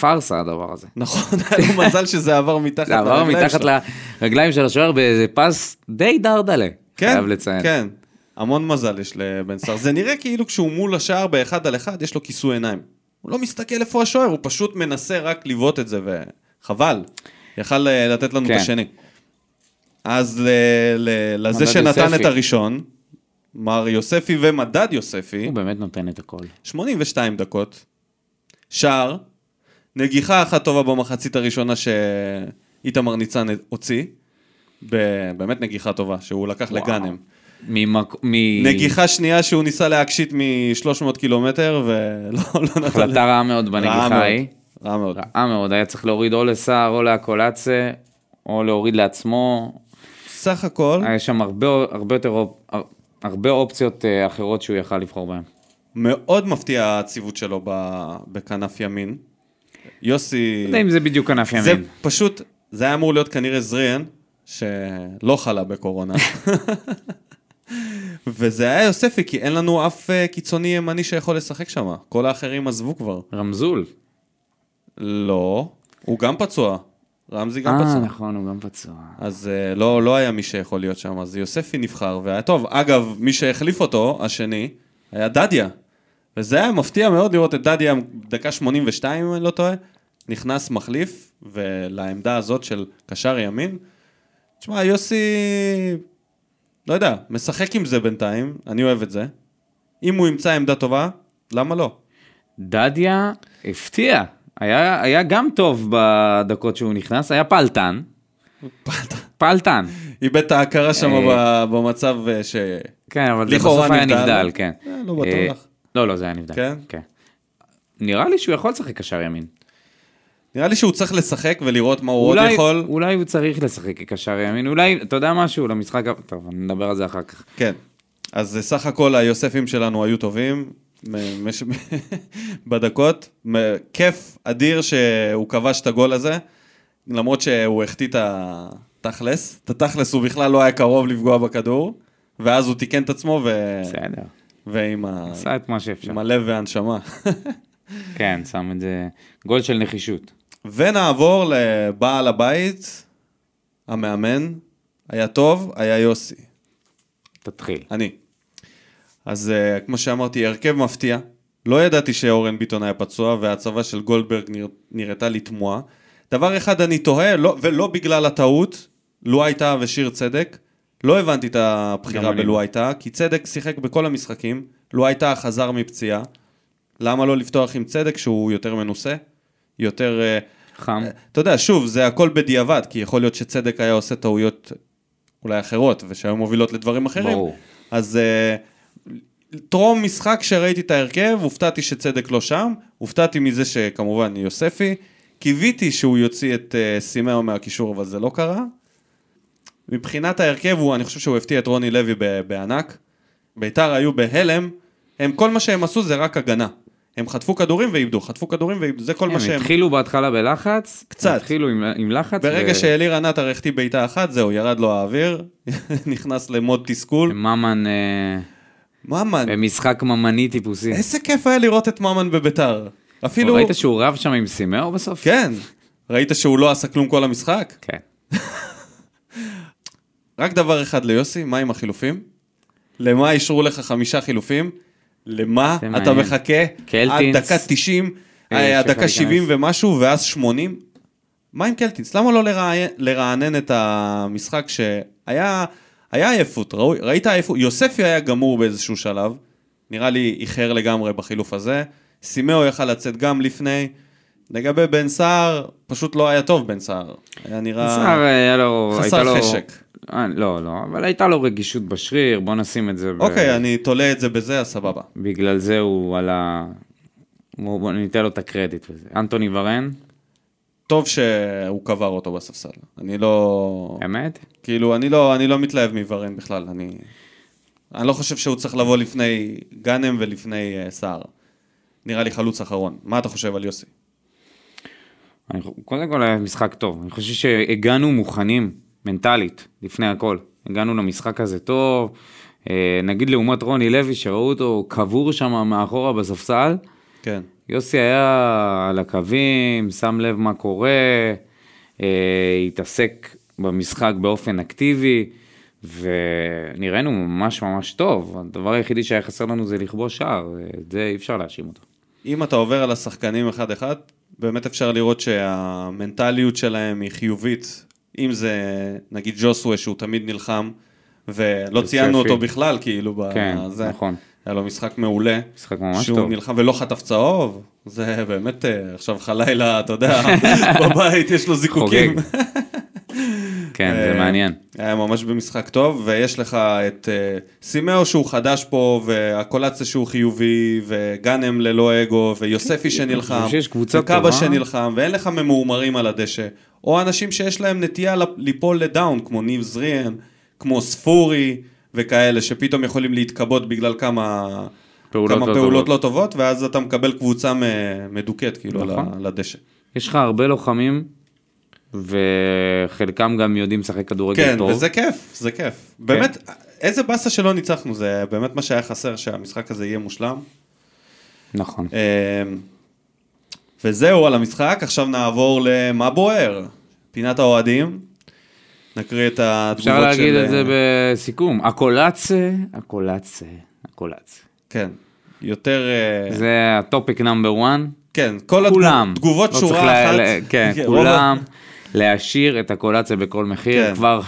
פארסה הדבר הזה. נכון, היה לו מזל שזה עבר מתחת זה עבר לרגליים מתחת שלו. לרגליים של השוער באיזה פס די דרדלה, כן, חייב לציין. כן, המון מזל יש לבן סער. זה נראה כאילו כשהוא מול השער באחד על אחד, יש לו כיסוי עיניים. הוא לא מסתכל איפה השוער, הוא פשוט מנסה רק לבעוט את זה, וחבל. יכל אה, לתת לנו כן. את השני. אז ל- ל- לזה שנתן יוספי. את הראשון, מר יוספי ומדד יוספי, הוא באמת נותן את הכל. 82 דקות, שער, נגיחה אחת טובה במחצית הראשונה שאיתמר ניצן הוציא, באמת נגיחה טובה, שהוא לקח וואו. לגאנם. ממק... מ... נגיחה שנייה שהוא ניסה להקשיט מ-300 קילומטר, ולא לא נתן... החלטה רעה מאוד בנגיחה ההיא. רעה מאוד. רעה מאוד, היה צריך להוריד או לסער או לאקולציה, או להוריד לעצמו. סך הכל, היה שם הרבה, הרבה יותר, הרבה אופציות אה, אחרות שהוא יכל לבחור בהן. מאוד מפתיע הציוות שלו בכנף ימין. יוסי... לא יודע אם זה בדיוק זה ימין. פשוט, זה היה אמור להיות כנראה זריאן, שלא חלה בקורונה. וזה היה יוספי, כי אין לנו אף אה, קיצוני ימני שיכול לשחק שם. כל האחרים עזבו כבר. רמזול. לא, הוא גם פצוע. רמזי גם אה, פצוע. נכון, הוא גם פצוע. אז uh, לא, לא היה מי שיכול להיות שם, אז יוספי נבחר, והיה טוב. אגב, מי שהחליף אותו, השני, היה דדיה. וזה היה מפתיע מאוד לראות את דדיה, דקה 82, אם אני לא טועה, נכנס מחליף, ולעמדה הזאת של קשר ימין. תשמע, יוסי, לא יודע, משחק עם זה בינתיים, אני אוהב את זה. אם הוא ימצא עמדה טובה, למה לא? דדיה הפתיע. היה, היה גם טוב בדקות שהוא נכנס, היה פעלתן. פעלתן. איבד את ההכרה שם אה, במצב אה, ש... כן, אבל זה בסוף היה נבדל. כן. אה, לא בטוח. לא, לא, זה היה נבדל. כן? כן. נראה לי שהוא יכול לשחק קשר ימין. נראה לי שהוא צריך לשחק ולראות מה הוא עוד יכול. אולי הוא צריך לשחק כקשר ימין, אולי, אתה יודע משהו, למשחק, טוב, נדבר על זה אחר כך. כן. אז סך הכל היוספים שלנו היו טובים. בדקות. כיף אדיר שהוא כבש את הגול הזה, למרות שהוא החטיא את התכלס. את התכלס הוא בכלל לא היה קרוב לפגוע בכדור, ואז הוא תיקן את עצמו ו... בסדר, ועם ה... עשה את מה שאפשר. עם הלב והנשמה. כן, שם את זה, גול של נחישות. ונעבור לבעל הבית, המאמן. היה טוב, היה יוסי. תתחיל. אני. אז uh, כמו שאמרתי, הרכב מפתיע. לא ידעתי שאורן ביטון היה פצוע, וההצבה של גולדברג נרא... נראתה לי תמוהה. דבר אחד אני תוהה, לא, ולא בגלל הטעות, לו הייתה ושיר צדק, לא הבנתי את הבחירה אני בלו לא. הייתה, כי צדק שיחק בכל המשחקים, לו הייתה חזר מפציעה. למה לא לפתוח עם צדק שהוא יותר מנוסה? יותר... אה, חם. אתה יודע, שוב, זה הכל בדיעבד, כי יכול להיות שצדק היה עושה טעויות אולי אחרות, ושהיו מובילות לדברים אחרים. ברור. אז uh, טרום משחק שראיתי את ההרכב, הופתעתי שצדק לא שם, הופתעתי מזה שכמובן יוספי, קיוויתי שהוא יוציא את uh, סימאו מהקישור, אבל זה לא קרה. מבחינת ההרכב, הוא, אני חושב שהוא הפתיע את רוני לוי בענק. ביתר היו בהלם, הם, כל מה שהם עשו זה רק הגנה. הם חטפו כדורים ואיבדו, חטפו כדורים ואיבדו, זה כל מה הם שהם... התחילו בהתחלה בלחץ. קצת. התחילו עם, עם לחץ. ברגע ו- שאלירן עטר החטיא בעיטה אחת, זהו, ירד לו האוויר, נכנס למוד תסכול. ממן, אה, ממן, במשחק ממני טיפוסי. איזה כיף היה לראות את ממן בביתר. אפילו... ראית שהוא רב שם עם סימאו בסוף? כן. ראית שהוא לא עשה כלום כל המשחק? כן. רק דבר אחד ליוסי, מה עם החילופים? למה אישרו לך חמישה חילופים? למה אתה מעניין. מחכה עד קלטינס. דקה 90, אה, עד שצריך דקה 70 להיכנס. ומשהו, ואז 80? מה עם קלטינס? למה לא לרענן, לרענן את המשחק שהיה היה עייפות, ראו, ראית עייפות? יוספי היה גמור באיזשהו שלב, נראה לי איחר לגמרי בחילוף הזה, סימאו יכל לצאת גם לפני. לגבי בן סער, פשוט לא היה טוב בן סער. היה נראה... סער היה לו... חסר לו- חשק. אה, לא, לא, אבל הייתה לו רגישות בשריר, בוא נשים את זה. ב- אוקיי, אני תולה את זה בזה, אז סבבה. בגלל זה הוא עלה... בוא בוא ניתן לו את הקרדיט וזה. אנטוני ורן, טוב שהוא קבר אותו בספסל. אני לא... אמת? כאילו, אני לא, אני לא מתלהב מוורן בכלל. אני... אני לא חושב שהוא צריך לבוא לפני גאנם ולפני uh, סער. נראה לי חלוץ אחרון. מה אתה חושב על יוסי? אני, קודם כל היה משחק טוב, אני חושב שהגענו מוכנים מנטלית לפני הכל. הגענו למשחק הזה טוב, אה, נגיד לעומת רוני לוי שראו אותו קבור שם מאחורה בספסל, כן. יוסי היה על הקווים, שם לב מה קורה, אה, התעסק במשחק באופן אקטיבי, ונראינו ממש ממש טוב. הדבר היחידי שהיה חסר לנו זה לכבוש שער, את זה אי אפשר להאשים אותו. אם אתה עובר על השחקנים אחד-אחד, באמת אפשר לראות שהמנטליות שלהם היא חיובית. אם זה, נגיד ג'וסווה שהוא תמיד נלחם, ולא. ציינו אותו בכלל, כאילו, כן, בזה. נכון. היה לו משחק מעולה. משחק ממש שהוא טוב. נלחם ולא חטף צהוב, זה באמת, אה, עכשיו חלילה, אתה יודע, בבית יש לו זיקוקים. כן, זה אה, מעניין. היה ממש במשחק טוב, ויש לך את אה, סימאו שהוא חדש פה, והקולציה שהוא חיובי, וגאנם ללא אגו, ויוספי שנלחם, שיש קבוצה וקאבה. שנלחם, ואין לך ממורמרים על הדשא. או אנשים שיש להם נטייה ליפול לדאון, כמו ניב זריאן, כמו ספורי, וכאלה, שפתאום יכולים להתכבות בגלל כמה... פעולות כמה לא פעולות טובות. לא טובות, ואז אתה מקבל קבוצה מדוכאת, כאילו, נכון. לדשא. יש לך הרבה לוחמים, וחלקם גם יודעים לשחק כדורגל כן, טוב. וזה כיף, זה כיף. באמת, איזה באסה שלא ניצחנו, זה באמת מה שהיה חסר, שהמשחק הזה יהיה מושלם. נכון. אמ, וזהו על המשחק, עכשיו נעבור למה בוער. פינת האוהדים. נקריא את התגובות של... אפשר להגיד את זה אה, בסיכום. הקולצה, הקולצה, הקולצה. כן, יותר... אה, זה הטופיק נאמבר 1. כן, כל כולם. התגובות לא שורה אחת. לה- כן, כולם. להשאיר את הקולציה בכל מחיר. כן. כבר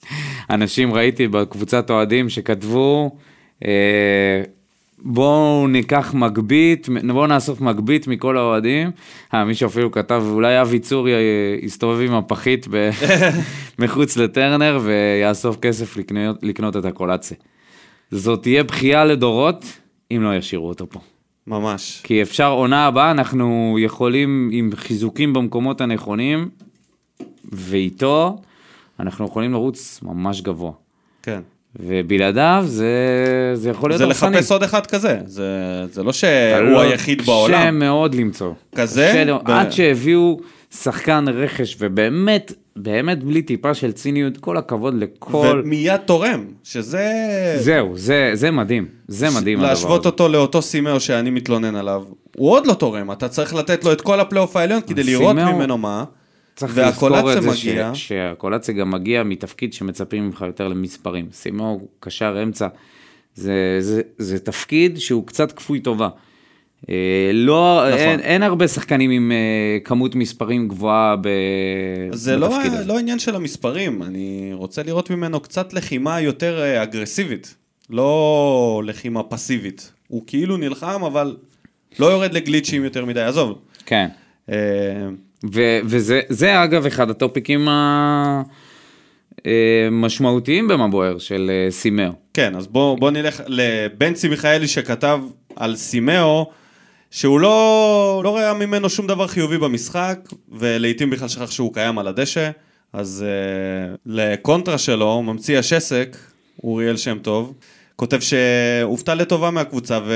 אנשים ראיתי בקבוצת אוהדים שכתבו, אה, בואו ניקח מגבית, בואו נאסוף מגבית מכל האוהדים. אה, מישהו אפילו כתב, אולי אבי צורי אה, יסתובב עם הפחית ב- מחוץ לטרנר ויאסוף כסף לקנות, לקנות את הקולציה. זאת תהיה בכייה לדורות אם לא ישאירו אותו פה. ממש. כי אפשר עונה הבאה, אנחנו יכולים עם חיזוקים במקומות הנכונים, ואיתו אנחנו יכולים לרוץ ממש גבוה. כן. ובלעדיו זה, זה יכול להיות זה הרסני. לחפש עוד אחד כזה, זה, זה לא שהוא לא- היחיד קשה בעולם. מאוד למצוא. כזה? קשה לו- ב- עד שהביאו שחקן רכש, ובאמת, באמת בלי טיפה של ציניות, כל הכבוד לכל... ומיד תורם, שזה... זהו, זה, זה מדהים, זה מדהים הדבר להשוות הזה. אותו לאותו סימאו שאני מתלונן עליו, הוא עוד לא תורם, אתה צריך לתת לו את כל הפלייאוף העליון כדי לראות ממנו מה, צריך לזכור את זה ש- מגיע. שהקולציה גם מגיע מתפקיד שמצפים ממך יותר למספרים. סימו קשר אמצע, זה, זה, זה תפקיד שהוא קצת כפוי טובה. אה, לא, נכון. אין, אין הרבה שחקנים עם אה, כמות מספרים גבוהה ב, זה לא, בתפקיד הזה. לא עניין של המספרים, אני רוצה לראות ממנו קצת לחימה יותר אה, אגרסיבית, לא לחימה פסיבית. הוא כאילו נלחם, אבל לא יורד לגליצ'ים יותר מדי, עזוב. כן. אה, ו- וזה זה אגב אחד הטופיקים המשמעותיים במה בוער של אה, סימאו. כן, אז בוא, בוא נלך לבנצי מיכאלי שכתב על סימאו, שהוא לא, לא ראה ממנו שום דבר חיובי במשחק, ולעיתים בכלל שכח שהוא קיים על הדשא, אז uh, לקונטרה שלו, ממציא השסק, אוריאל שם טוב, כותב שהופתע לטובה מהקבוצה, ו...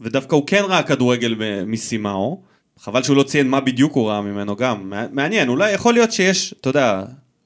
ודווקא הוא כן ראה כדורגל מסימאו, חבל שהוא לא ציין מה בדיוק הוא ראה ממנו גם, מע- מעניין, אולי יכול להיות שיש, אתה יודע,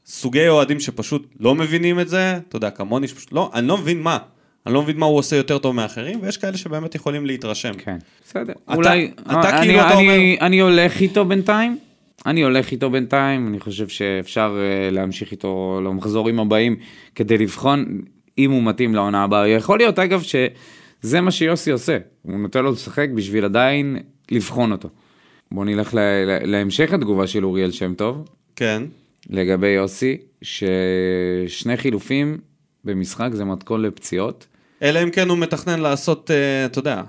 סוגי אוהדים שפשוט לא מבינים את זה, אתה יודע, כמוני שפשוט לא, אני לא מבין מה, אני לא מבין מה הוא עושה יותר טוב מאחרים, ויש כאלה שבאמת יכולים להתרשם. כן, בסדר. אתה- אולי, אתה אני, כאילו, אתה אני, אני הולך איתו בינתיים, אני הולך איתו בינתיים, אני חושב שאפשר אה, להמשיך איתו למחזורים הבאים כדי לבחון אם הוא מתאים לעונה הבאה. יכול להיות אגב שזה מה שיוסי עושה, הוא נותן לו לשחק בשביל עדיין לבחון אותו. בוא נלך ל- ל- להמשך התגובה של אוריאל שם טוב, כן, לגבי יוסי, ששני חילופים במשחק זה מתכון לפציעות. אלא אם כן הוא מתכנן לעשות, אה, אתה יודע,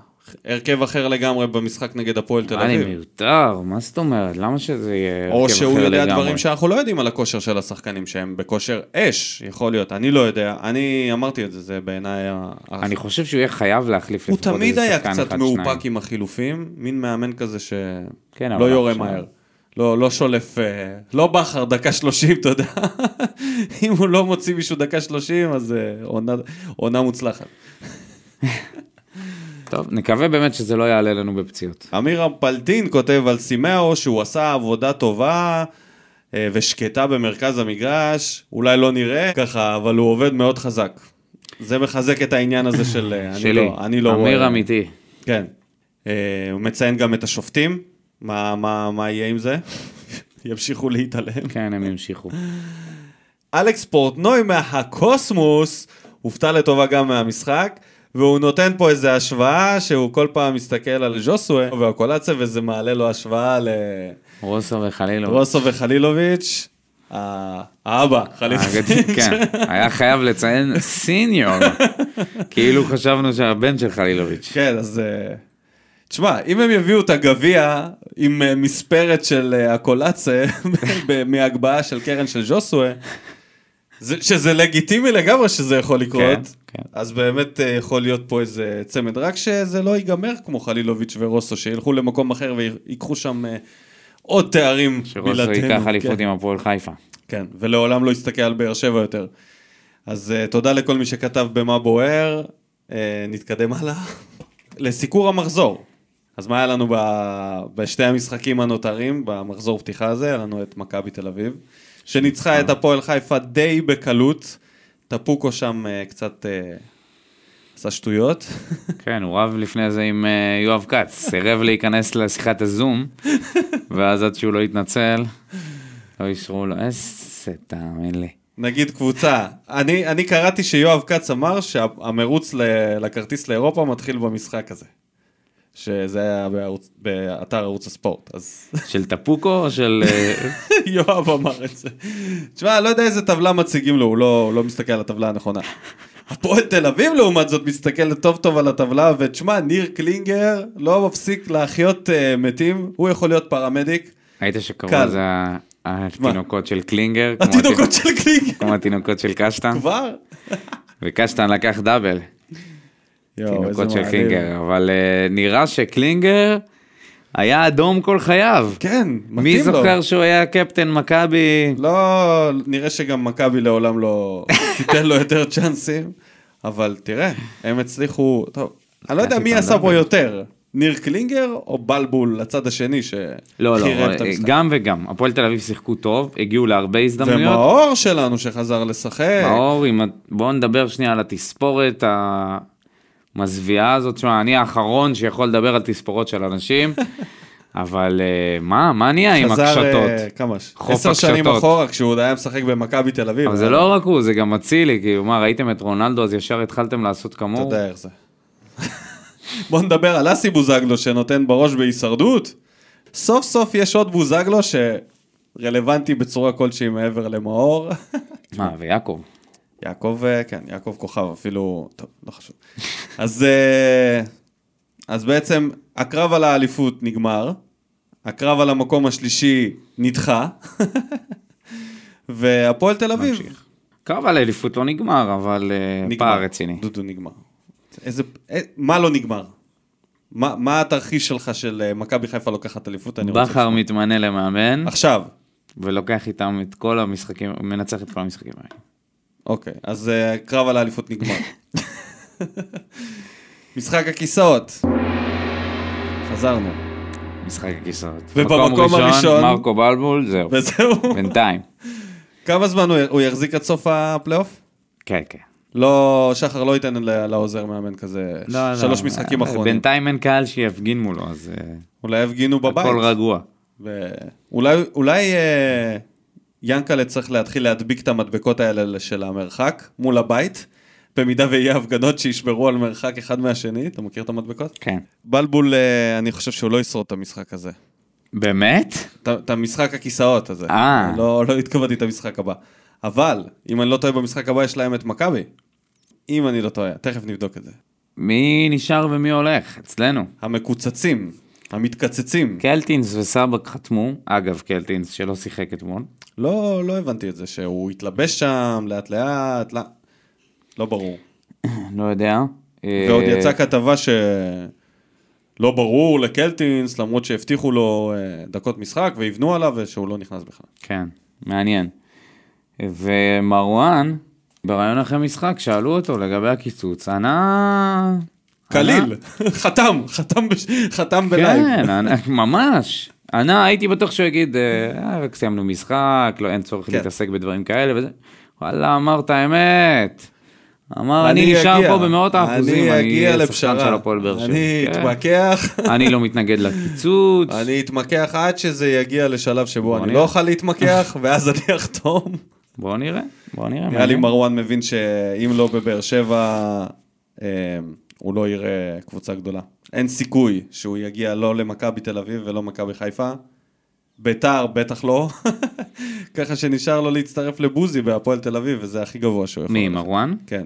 הרכב אחר לגמרי במשחק נגד הפועל תל אני אביב. מיותר, מה זאת אומרת? למה שזה יהיה או הרכב שהוא אחר יודע לגמרי? דברים שאנחנו לא יודעים על הכושר של השחקנים, שהם בכושר אש, יכול להיות, אני לא יודע, אני אמרתי את זה, זה בעיניי... אני חושב שהוא יהיה חייב להחליף הוא לפחות תמיד איזה היה שחקן קצת אחד, מאופק שניים. עם החילופים, מין מאמן כזה שלא כן, אבל יורה מהר. לא, לא שולף, אה, לא בכר דקה שלושים, אתה יודע. אם הוא לא מוציא מישהו דקה שלושים, אז אה, עונה מוצלחת. טוב, נקווה באמת שזה לא יעלה לנו בפציעות. אמיר הפלטין כותב על סימאו שהוא עשה עבודה טובה אה, ושקטה במרכז המגרש, אולי לא נראה ככה, אבל הוא עובד מאוד חזק. זה מחזק את העניין הזה של... אה, אני שלי, לא, אני לא אמיר רואה- אמיתי. כן. אה, הוא מציין גם את השופטים, מה, מה, מה יהיה עם זה? ימשיכו להתעלם. כן, הם ימשיכו. אלכס פורטנוי מהקוסמוס הופתע לטובה גם מהמשחק, והוא נותן פה איזה השוואה שהוא כל פעם מסתכל על ז'וסווה והקולציה, וזה מעלה לו השוואה רוסו וחלילו. לרוסו וחלילוביץ', האבא, חלילוביץ'. כן, היה חייב לציין סיניור. כאילו חשבנו שהבן של חלילוביץ'. כן, אז אה, תשמע, אם הם יביאו את הגביע עם אה, מספרת של אה, הקולאצה מהגבהה של קרן של ז'וסווה, זה- שזה לגיטימי לגמרי שזה יכול לקרות, כן, כן. אז באמת אה, יכול להיות פה איזה צמד, רק שזה לא ייגמר כמו חלילוביץ' ורוסו, שילכו למקום אחר ויקחו שם אה, עוד תארים שרוסו בלעדינו, ייקח אליפות כן. עם הפועל חיפה. כן, ולעולם לא יסתכל על באר שבע יותר. אז uh, תודה לכל מי שכתב במה בוער, uh, נתקדם הלאה. לסיקור המחזור. אז מה היה לנו ב... בשתי המשחקים הנותרים, במחזור פתיחה הזה? היה לנו את מכבי תל אביב, שניצחה את הפועל חיפה די בקלות. טפוקו שם uh, קצת uh, עשה שטויות. כן, הוא רב לפני זה עם אה, יואב כץ, סירב להיכנס לשיחת הזום, ואז עד שהוא לא התנצל, לא אישרו לו, איזה תאמין לי. נגיד קבוצה, אני, אני קראתי שיואב כץ אמר שהמרוץ לכרטיס לאירופה מתחיל במשחק הזה. שזה היה בערוץ, באתר ערוץ הספורט, אז של טפוקו או של... אה, יואב אמר את זה. תשמע, לא יודע איזה טבלה מציגים לו, הוא לא, הוא לא מסתכל על הטבלה הנכונה. הפועל תל אביב לעומת זאת מסתכל טוב טוב על הטבלה, ותשמע, ניר קלינגר לא מפסיק להחיות uh, מתים, הוא יכול להיות פרמדיק. ראית שקראו. לזה התינוקות של קלינגר? התינוקות התי- של קלינגר. כמו התינוקות של קשטן? כבר? וקשטן לקח דאבל, תינוקות של. קלינגר, אבל אה, נראה שקלינגר היה אדום כל חייו. כן, מי מתאים לו. זוכר שהוא היה קפטן מכבי? לא, נראה שגם מכבי לעולם לא תיתן לו יותר צ'אנסים, אבל תראה, הם הצליחו, טוב, אני לא יודע מי עשה פה דאבל. יותר, ניר קלינגר או בלבול לצד השני לא, לא, שחירב את המשחק. גם וגם. הפועל תל אביב שיחקו טוב, הגיעו להרבה הזדמנויות. ומאור שלנו שחזר לשחק. מאור, ה- בואו נדבר שנייה על התספורת המזוויעה הזאת. תשמע, אני האחרון שיכול לדבר על תספורות של אנשים, אבל אה, מה, מה נהיה עם חזר, הקשתות? אה, כמה? עשר שנים. אחורה כשהוא עוד היה משחק במכבי תל אביב. אבל זה לא רק הוא, זה גם אצילי, כאילו, מה, ראיתם את רונלדו, אז ישר התחלתם לעשות אתה כמוהו? יודע איך זה. בוא נדבר על אסי בוזגלו שנותן בראש בהישרדות. סוף סוף יש עוד בוזגלו שרלוונטי בצורה כלשהי מעבר למאור. מה, ויעקב? יעקב, אה, כן, יעקב כוכב, אפילו, טוב, לא חשוב. אז, אה, אז בעצם הקרב על האליפות נגמר, הקרב על המקום השלישי נדחה, והפועל תל אביב נמשיך. קרב על האליפות לא נגמר, אבל אה, נגמר. פער רציני. דודו נגמר. איזה, אה, מה לא נגמר? מה, מה התרחיש שלך של מכבי חיפה לוקחת אליפות? בכר. מתמנה למאמן, עכשיו, ולוקח איתם את כל המשחקים, מנצח את כל המשחקים האלה. אוקיי, אז אה, קרב על האליפות נגמר. משחק הכיסאות. חזרנו. משחק הכיסאות. ובמקום מקום הראשון- מרקו בלבול, זהו. וזהו. בינתיים. כמה זמן הוא, הוא יחזיק עד סוף הפלייאוף? כן, כן. לא, שחר לא ייתן לעוזר מאמן כזה לא, לא. שלוש משחקים אה, אחרונים. בינתיים אין קהל שיפגין מולו, אז אה, אולי יפגינו בבית. הכל רגוע. ואולי אולי אה, ינקלה צריך להתחיל להדביק את המדבקות האלה של המרחק מול הבית, במידה ויהיה הפגנות שישמרו על מרחק אחד מהשני, אתה מכיר את המדבקות? כן. בלבול, אה, אני חושב שהוא לא ישרוד את המשחק הזה. באמת? את המשחק הכיסאות הזה. אה. לא, לא התכוונתי את המשחק הבא. אבל, אם אני לא טועה במשחק הבא יש להם את מכבי. אם אני לא טועה, תכף נבדוק את זה. מי נשאר ומי הולך? אצלנו. המקוצצים, המתקצצים. קלטינס וסבק חתמו, אגב קלטינס שלא שיחק אתמול. לא, לא הבנתי את זה, שהוא התלבש שם לאט לאט, לא, לא ברור. לא יודע. ועוד אה, יצאה כתבה שלא ברור לקלטינס, למרות שהבטיחו לו אה, דקות משחק ויבנו עליו ושהוא לא נכנס בכלל. כן, מעניין. ומרואן, בריאיון אחרי משחק, שאלו אותו לגבי הקיצוץ, ענה... קליל, חתם, חתם. חתם ב live. כן, ממש. ענה, הייתי בטוח שהוא יגיד, "אה, רק סיימנו משחק, לא, אין צורך כן. להתעסק בדברים כאלה וזה. וואלה, אמרת אמת. אמר, אני אני נשאר פה במאות האחוזים, אני אני אגיע לפשרה. אני כן. אתמקח, אני לא מתנגד לקיצוץ. אני אתמקח עד שזה יגיע לשלב שבו אני. לא אוכל להתמקח, ואז אני אחתום. בואו נראה, בואו נראה. נראה לי. מרואן מבין שאם לא בבאר שבע, אה, הוא לא יראה קבוצה גדולה. אין סיכוי שהוא יגיע לא למכבי תל אביב ולא מכבי חיפה. ביתר בטח לא. ככה שנשאר לו להצטרף לבוזי בהפועל תל אביב, וזה הכי גבוה שהוא יכול. מי. מרואן? כן.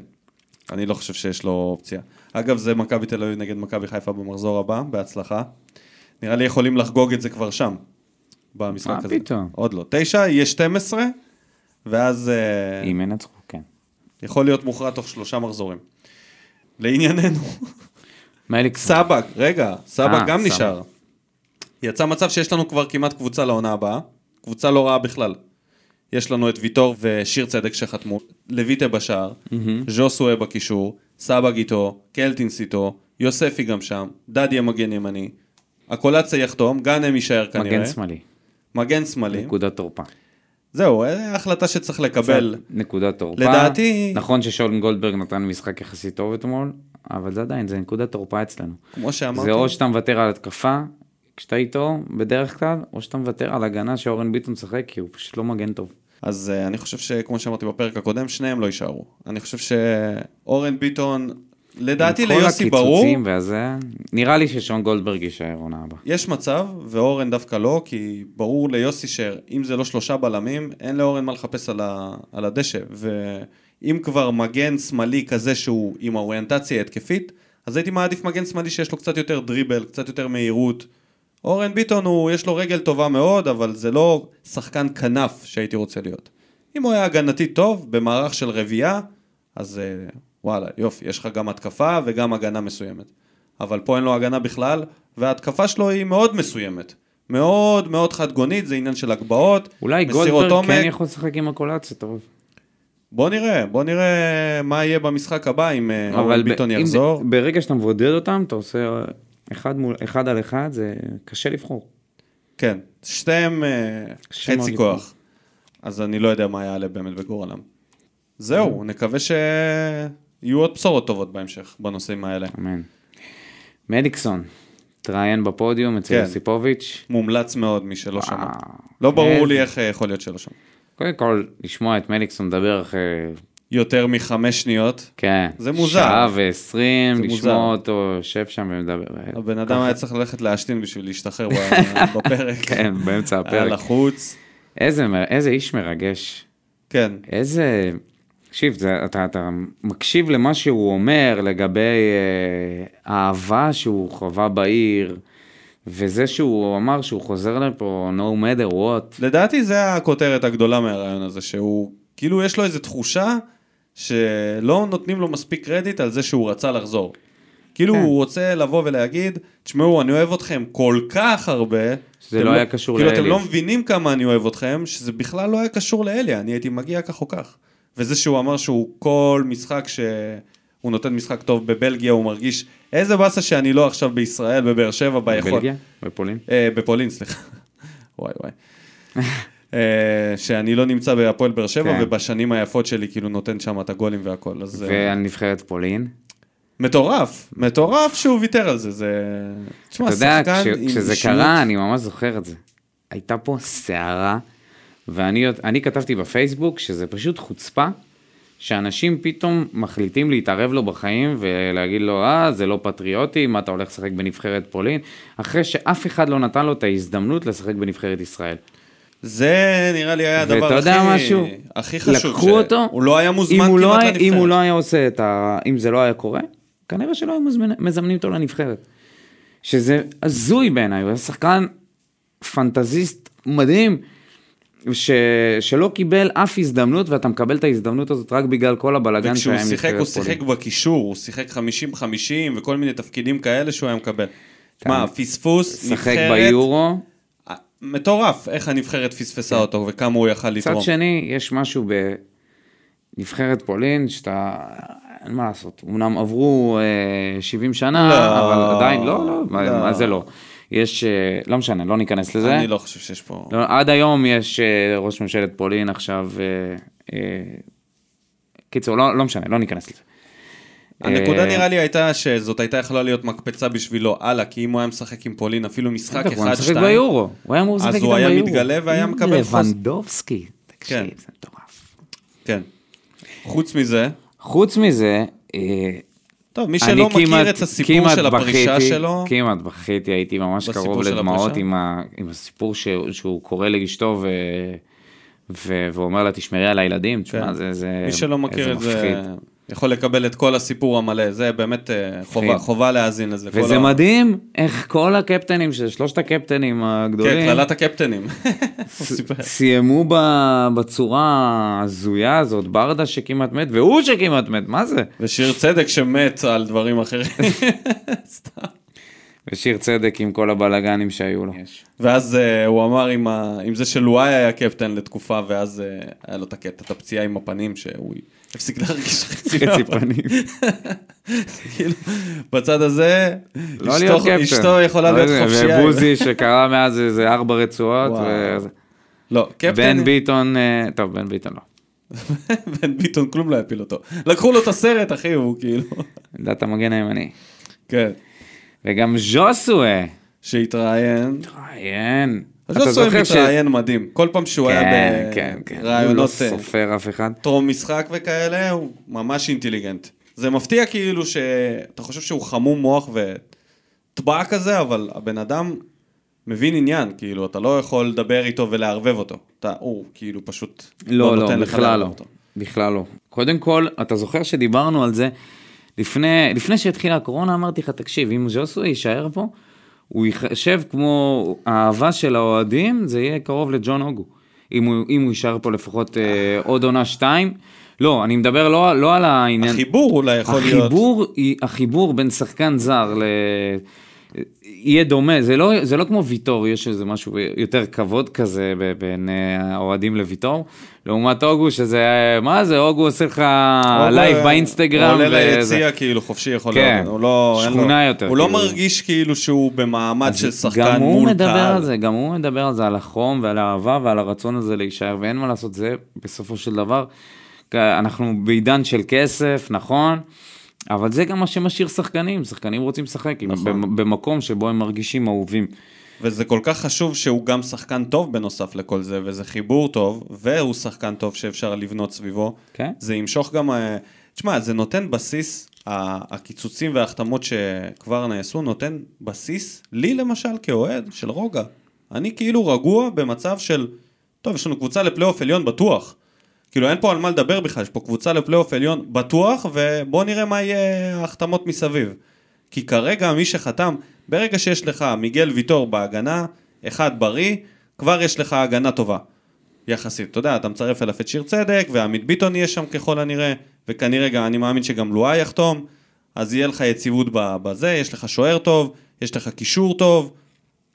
אני לא חושב שיש לו אופציה. אגב, זה מכבי תל אביב נגד מכבי חיפה במחזור הבא, בהצלחה. נראה לי יכולים לחגוג את זה כבר שם, במשחק מה הזה. פתאום? עוד לא. תשע, יהיה 12, ואז אה, אם ינצחו, כן. יכול להיות מוכרע תוך שלושה מחזורים. לענייננו, מליקסון. סבק, רגע, סבק אה, גם. נשאר. יצא מצב שיש לנו כבר כמעט קבוצה לעונה הבאה, קבוצה לא רעה בכלל. יש לנו את ויטור ושיר צדק שחתמו, לויטה בשער, ז'וסווה בקישור, סבג איתו, קלטינס איתו, יוספי גם שם, דדיה מגן ימני, הקולציה יחתום, גאנם יישאר כנראה, מגן שמאלי. מגן שמאלי, נקודת תורפה. זהו, אה, החלטה שצריך לקבל. נקודת תורפה. לדעתי- נכון ששאול גולדברג נתן משחק יחסית טוב אתמול, אבל זה עדיין, זה נקודת תורפה אצלנו. כמו שאמרתי, זה או שאתה מוותר על התקפה, כשאתה איתו, בדרך כלל, או שאתה מוותר על הגנה שאורן ביטון משחק, כי הוא פשוט לא מגן טוב. אז uh, אני חושב שכמו שאמרתי בפרק הקודם, שניהם לא יישארו. אני חושב שאורן ביטון, לדעתי עם כל ליוסי ברור, הקיצוצים והזה, נראה לי ששון גולדברג יישאר עונה הבאה. יש מצב, ואורן דווקא לא, כי ברור ליוסי שאם זה לא שלושה בלמים, אין לאורן מה לחפש על, ה, על הדשא. ואם כבר מגן שמאלי כזה שהוא עם האוריינטציה התקפית, אז הייתי מעדיף מגן שמאלי שיש לו קצת יותר דריבל, קצת יותר מהירות. אורן ביטון, הוא, יש לו רגל טובה מאוד, אבל זה לא שחקן כנף שהייתי רוצה להיות. אם הוא היה הגנתי טוב, במערך של רביעייה, אז אה, וואלה, יופי, יש לך גם התקפה וגם הגנה מסוימת. אבל פה אין לו הגנה בכלל, וההתקפה שלו היא מאוד מסוימת. מאוד מאוד חד גונית, זה עניין של הגבהות, אולי מסירות גולדברג עומק. כן יכול לשחק עם הקולציה, טוב. בוא נראה, בוא נראה מה יהיה במשחק הבא אם אה, אורן ביטון יחזור. ברגע שאתה מבודד אותם, אתה עושה אחד מול אחד על אחד, זה קשה לבחור. כן, שתיהם אה, חצי לבחור. כוח. אז אני לא יודע מה יעלה באמת בגורלם. זהו, נקווה שיהיו עוד בשורות טובות בהמשך בנושאים האלה. אמן. מדיקסון, תראיין בפודיום אצל כן. יוסיפוביץ'. מומלץ מאוד מי שלא שמע. לא ברור איזה- לי איך אה, יכול להיות שלא שמע. קודם כל, לשמוע את מדיקסון מדבר אחרי, יותר מחמש שניות, כן, זה מוזר. שעה ועשרים, לשמוע מוזר. אותו יושב שם ומדבר. הבן אדם ככה. היה צריך ללכת להשתין בשביל להשתחרר בפרק. כן, באמצע היה הפרק. לחוץ. איזה איזה איש מרגש. כן, איזה... תקשיב, זה, אתה, אתה מקשיב למה שהוא אומר לגבי אה, האהבה שהוא חווה בעיר, וזה שהוא אמר שהוא חוזר לפה no matter what. לדעתי זה הכותרת הגדולה מהרעיון הזה, שהוא, כאילו יש לו איזו תחושה שלא נותנים לו מספיק קרדיט על זה שהוא רצה לחזור. כאילו כן. הוא רוצה לבוא ולהגיד, תשמעו, אני אוהב אתכם כל כך הרבה. שזה אתם לא היה קשור כאילו, אתם לאלי. לא מבינים כמה אני אוהב אתכם, שזה בכלל לא היה קשור לאלי, אני הייתי מגיע כך או כך. וזה שהוא אמר שהוא כל משחק שהוא נותן משחק טוב בבלגיה, הוא מרגיש, איזה באסה שאני לא עכשיו בישראל, בבאר שבע, ביכול. בלגיה? בפולין? אה, בפולין, סליחה. וואי וואי. אה, שאני לא נמצא בהפועל באר שבע, כן. ובשנים היפות שלי כאילו נותן שם את הגולים והכל. אז אה, ועל נבחרת פולין. מטורף, מטורף שהוא ויתר על זה, זה... תשמע, אתה יודע, שחקן כש, עם כשזה אישיות- קרה, אני ממש זוכר את זה. הייתה פה סערה, ואני אני כתבתי בפייסבוק שזה פשוט חוצפה, שאנשים פתאום מחליטים להתערב לו בחיים ולהגיד לו, אה, זה לא פטריוטי, מה אתה הולך לשחק בנבחרת פולין, אחרי שאף אחד לא נתן לו את ההזדמנות לשחק בנבחרת ישראל. זה נראה לי היה הדבר הכי, משהו? הכי חשוב. לקחו אותו, הוא לא היה מוזמן הוא כמעט לא לנבחרת. אם הוא לא היה עושה את ה... אם זה לא היה קורה, כנראה שלא היו מזמנ- מזמנים אותו לנבחרת. שזה הזוי בעיניי, הוא היה שחקן פנטזיסט מדהים, ש... שלא קיבל אף הזדמנות, ואתה מקבל את ההזדמנות הזאת רק בגלל כל הבלאגן וכשהוא שהיה עם שיחק, נבחרת הוא שיחק פולין. בקישור, הוא שיחק 50-50 וכל מיני תפקידים כאלה שהוא היה מקבל. תשמע, פספוס, שיחק נבחרת, ביורו. אה, מטורף איך הנבחרת פספסה אותו וכמה הוא יכל לתרום. מצד שני, יש משהו בנבחרת פולין, שאתה... אין מה לעשות, אמנם עברו אה, 70 שנה, לא, אבל עדיין, לא, לא, מה, לא. מה זה לא? יש, אה, לא משנה, לא ניכנס לזה. אני לא חושב שיש פה... לא, עד היום יש אה, ראש ממשלת פולין עכשיו, אה, קיצור, לא, לא משנה, לא ניכנס לזה. הנקודה אה, נראה לי הייתה שזאת הייתה יכולה להיות מקפצה בשבילו הלאה, כי אם הוא היה משחק עם פולין אפילו משחק בטח, הוא היה אחד, משחק שתיים, ביורו, הוא היה אמור לשחק אז איתם הוא ביורו. היה מתגלה והיה מקבל חוז. לבנדובסקי, תקשיב, כן. זה מטורף. כן. חוץ מזה, חוץ מזה, טוב, מי שלא מכיר כמעט- את הסיפור של הפרישה בכיתי, שלו, כמעט בכיתי, הייתי ממש קרוב לדמעות? עם, ה, עם הסיפור ש, שהוא קורא לאשתו ו, ו, ואומר לה, תשמרי על הילדים, תשמע, כן. זה, זה מי שלא מכיר את זה. יכול לקבל את כל הסיפור המלא, זה באמת אה, חובה, חובה להאזין לזה. וזה ה- מדהים איך כל הקפטנים, של שלושת הקפטנים כן, הגדולים, קללת הקפטנים. סיימו בצורה ההזויה הזאת, ברדה שכמעט מת, והוא שכמעט מת, מה זה? ושיר צדק שמת על דברים אחרים. סתם. ושיר צדק עם כל הבלאגנים שהיו לו. ואז uh, הוא אמר עם, ה... עם זה שלואי היה קפטן לתקופה, ואז uh, היה לו את הקטע, את הפציעה עם הפנים, שהוא הפסיק להרגיש חצי חצי. פנים. כאילו, בצד הזה, לא אשתו- יכולה לא להיות חופשייה. ובוזי שקרא מאז איזה ארבע רצועות. לא, קפטן, בן ביטון, אה, טוב, בן ביטון לא. בן ביטון כלום לא הפיל אותו. לקחו לו את הסרט, אחי, הוא כאילו, עמדת המגן הימני. כן, וגם ז'וסואה, שהתראיין. התראיין. אתה לא זוכר ש- מתראיין מדהים. כל פעם שהוא כן, היה כן, כן. הוא לא ברעיונות אה, סופר אף אחד. טרום משחק וכאלה, הוא ממש אינטליגנט. זה מפתיע כאילו שאתה חושב שהוא חמום מוח וטבע כזה, אבל הבן אדם מבין עניין, כאילו, אתה לא יכול לדבר איתו ולערבב אותו. אתה, הוא כאילו פשוט לא, לא, לך בכלל לא. אותו. בכלל לא. קודם כל, אתה זוכר שדיברנו על זה לפני, לפני שהתחילה הקורונה, אמרתי לך, תקשיב, אם ז'וסו יישאר פה, הוא ייחשב כמו האהבה של האוהדים, זה יהיה קרוב לג'ון אוגו. אם הוא, אם הוא יישאר פה לפחות אה, עוד עונה שתיים. לא, אני מדבר לא, לא על העניין... החיבור אולי יכול להיות. החיבור, היא- החיבור בין שחקן זר ל... יהיה דומה, זה לא, זה לא כמו ויטור, יש איזה משהו יותר כבוד כזה בין אה, האוהדים לוויטור, לעומת אוגו, שזה, מה זה, אוגו עושה לך live אה, באינסטגרם. עולה וזה. ליציע כאילו חופשי יכול כן, להיות. הוא לא... אין לו- שכונה יותר, הוא לא כאילו. מרגיש כאילו שהוא במעמד של גם שחקן הוא מול מדבר קהל. על זה, גם הוא מדבר על זה, על החום ועל האהבה ועל הרצון הזה להישאר, ואין מה לעשות, זה בסופו של דבר, אנחנו בעידן של כסף, נכון, אבל זה גם מה שמשאיר שחקנים, שחקנים רוצים לשחק נכון. במקום שבו הם מרגישים אהובים. וזה כל כך חשוב שהוא גם שחקן טוב בנוסף לכל זה, וזה חיבור טוב, והוא שחקן טוב שאפשר לבנות סביבו. כן. זה ימשוך גם... אה, תשמע, זה נותן בסיס, הקיצוצים וההחתמות שכבר נעשו, נותן בסיס, לי למשל כאוהד, של רוגע. אני כאילו רגוע במצב של, טוב, יש לנו קבוצה לפלייאוף עליון בטוח. כאילו אין פה על מה לדבר בכלל, יש פה קבוצה לפלייאוף עליון בטוח, ובוא נראה מה יהיה ההחתמות מסביב. כי כרגע מי שחתם, ברגע שיש לך מיגל ויטור בהגנה, אחד בריא, כבר יש לך הגנה טובה. יחסית, אתה יודע, אתה מצרף אליו את שיר צדק, ועמית ביטון יהיה שם ככל הנראה, וכנראה גם, אני מאמין שגם לואי יחתום, אז יהיה לך יציבות בזה, יש לך שוער טוב, יש לך קישור טוב,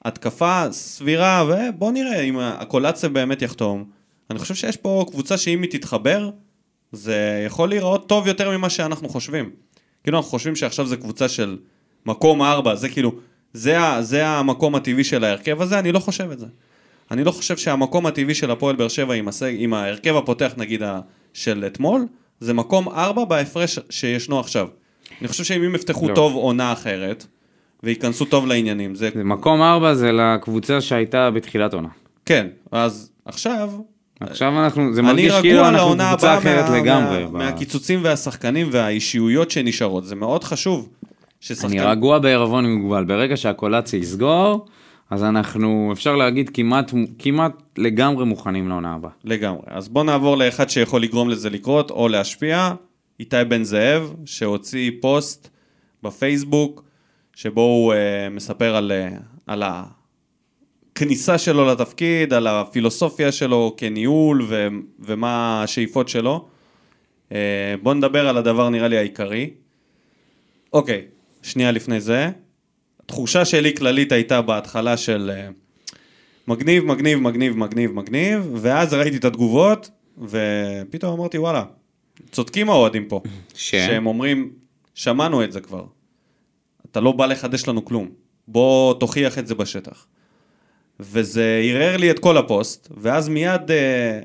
התקפה סבירה, ובוא נראה אם הקולציה באמת יחתום. אני חושב שיש פה קבוצה שאם היא תתחבר, זה יכול להיראות טוב יותר ממה שאנחנו חושבים. כאילו אנחנו חושבים שעכשיו זה קבוצה של מקום ארבע, זה כאילו, זה, זה המקום הטבעי של ההרכב הזה, אני לא חושב את זה. אני לא חושב שהמקום הטבעי של הפועל באר שבע עם, הסג, עם ההרכב הפותח נגיד של אתמול, זה מקום ארבע בהפרש שישנו עכשיו. אני חושב שאם הם יפתחו לא. טוב עונה אחרת, וייכנסו טוב לעניינים, זה... זה מקום ארבע זה לקבוצה שהייתה בתחילת עונה. כן, אז עכשיו, עכשיו אנחנו, זה מרגיש כאילו אנחנו קבוצה אחרת מה, לגמרי. מה, ב- מהקיצוצים והשחקנים והאישיויות שנשארות, זה מאוד חשוב. ששחקן... אני רגוע בערבון מוגבל, ברגע שהקולציה יסגור, אז אנחנו, אפשר להגיד, כמעט, כמעט לגמרי מוכנים לעונה הבאה. לגמרי. אז בוא נעבור לאחד שיכול לגרום לזה לקרות או להשפיע. איתי בן זאב, שהוציא פוסט בפייסבוק, שבו הוא uh, מספר על, uh, על הכניסה שלו לתפקיד, על הפילוסופיה שלו כניהול ו, ומה השאיפות שלו. Uh, בוא נדבר על הדבר נראה לי העיקרי. אוקיי, שנייה לפני זה. התחושה שלי כללית הייתה בהתחלה של uh, מגניב, מגניב, מגניב, מגניב, מגניב, ואז ראיתי את התגובות, ופתאום אמרתי, וואלה, צודקים האוהדים פה. ש? שהם אומרים, שמענו את זה כבר. אתה לא בא לחדש לנו כלום. בוא תוכיח את זה בשטח. וזה ערער לי את כל הפוסט, ואז מיד אה,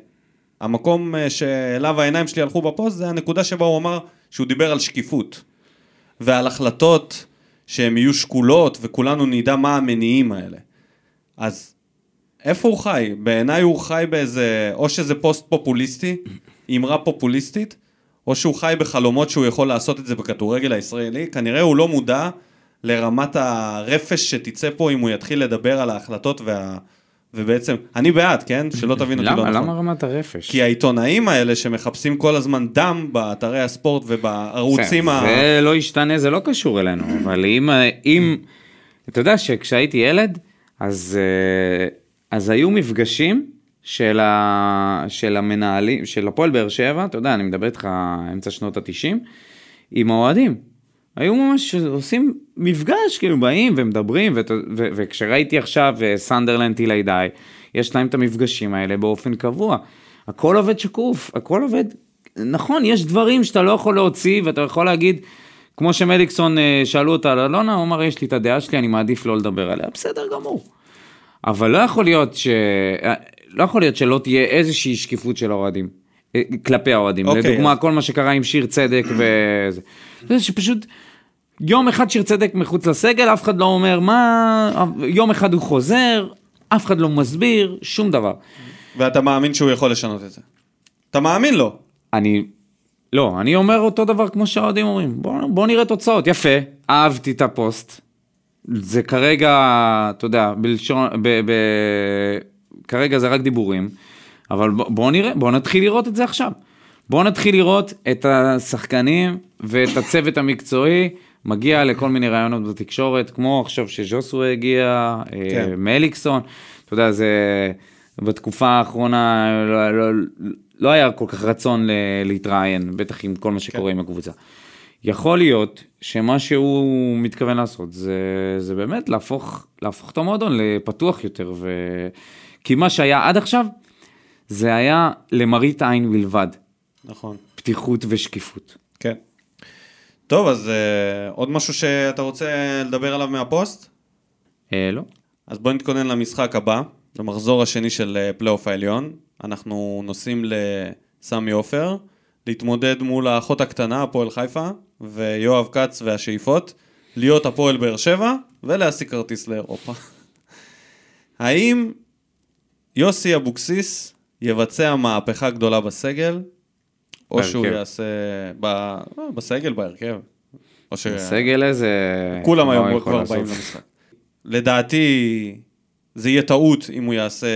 המקום אה, שאליו העיניים שלי הלכו בפוסט, זה הנקודה שבה הוא אמר שהוא דיבר על שקיפות. ועל החלטות שהן יהיו שקולות, וכולנו נדע מה המניעים האלה. אז איפה הוא חי? בעיניי הוא חי באיזה, או שזה פוסט פופוליסטי, אמרה פופוליסטית, או שהוא חי בחלומות שהוא יכול לעשות את זה בכדורגל הישראלי, כנראה הוא לא מודע לרמת הרפש שתצא פה אם הוא יתחיל לדבר על ההחלטות וה, ובעצם, אני בעד, כן? שלא תבין אותי לא נכון. למה רמת הרפש? כי העיתונאים האלה שמחפשים כל הזמן דם באתרי הספורט ובערוצים ה... זה לא ישתנה, זה לא קשור אלינו, אבל אם, אם, אתה יודע שכשהייתי ילד, אז, אה, אז היו מפגשים של, ה, של המנהלים, של הפועל באר שבע, אתה יודע, אני מדבר איתך אמצע שנות התשעים, עם האוהדים. היו ממש עושים מפגש, כאילו באים ומדברים, וכשראיתי עכשיו אה, סנדרלנד טילי די, יש להם את המפגשים האלה באופן קבוע. הכל עובד שקוף, הכל עובד, נכון, יש דברים שאתה לא יכול להוציא ואתה יכול להגיד, כמו שמליקסון אה, שאלו אותה על אלונה, הוא אמר, יש לי את הדעה שלי, אני מעדיף לא לדבר עליה, בסדר גמור. אבל לא יכול להיות ש... אה, לא יכול להיות שלא תהיה איזושהי שקיפות של האוהדים. כלפי האוהדים. אוקיי, לדוגמה, אז- כל מה שקרה עם שיר צדק וזה. זה שפשוט יום אחד שיר צדק מחוץ לסגל, אף אחד לא אומר מה, יום אחד הוא חוזר, אף אחד לא מסביר, שום דבר. ואתה מאמין שהוא יכול לשנות את זה. אתה מאמין לו. אני, לא, אני אומר אותו דבר כמו שהאוהדים אומרים, בוא, בוא נראה תוצאות, יפה, אהבתי את הפוסט. זה כרגע, אתה יודע, בלשון, ב, ב, כרגע זה רק דיבורים, אבל בוא, בוא נראה, בוא נתחיל לראות את זה עכשיו. בוא נתחיל לראות את השחקנים ואת הצוות המקצועי מגיע לכל מיני רעיונות בתקשורת, כמו עכשיו שז'וסו הגיע, כן. כן. מליקסון, אתה יודע, זה בתקופה האחרונה לא, לא, לא היה כל כך רצון להתראיין, בטח עם כל מה שקורה כן. עם הקבוצה. יכול להיות שמה שהוא מתכוון לעשות זה, זה באמת להפוך, להפוך את המועדון לפתוח יותר, ו... כי מה שהיה עד עכשיו זה היה למראית עין בלבד, נכון. פתיחות ושקיפות. כן. טוב, אז uh, עוד משהו שאתה רוצה לדבר עליו מהפוסט? אה, לא. אז בוא נתכונן למשחק הבא, למחזור השני של אה, פלייאוף העליון. אנחנו נוסעים לסמי עופר, להתמודד מול האחות הקטנה, הפועל חיפה, ויואב כץ והשאיפות, להיות הפועל באר שבע, ולהשיג כרטיס לאירופה. האם יוסי אבוקסיס יבצע מהפכה גדולה בסגל, או שהוא. יעשה... ב... אה, בסגל, בהרכב. או ש... הסגל איזה... כולם היום כבר לעשות? באים למשחק. לדעתי, זה יהיה טעות אם הוא יעשה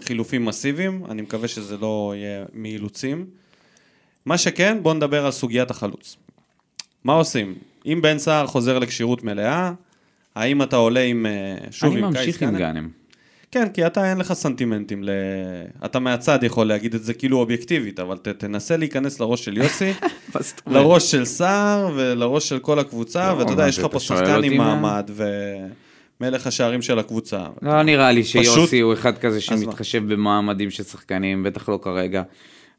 חילופים מסיביים, אני מקווה שזה לא יהיה מאילוצים. מה שכן, בואו נדבר על סוגיית החלוץ. מה עושים? אם בן סער חוזר לכשירות מלאה, האם אתה עולה עם, אה, שוב אני עם קייס ממשיך עם גאנם? כן, כי אתה אין לך סנטימנטים, ל... אתה מהצד יכול להגיד את זה כאילו אובייקטיבית, אבל ת, תנסה להיכנס לראש של יוסי, לראש של סער ולראש של כל הקבוצה, לא, ואתה יודע, יש לך פה אתה שחקן עם? מעמד ומלך השערים של הקבוצה. לא נראה לי פשוט- שיוסי הוא אחד כזה מה? שמתחשב במעמדים של שחקנים, בטח לא כרגע.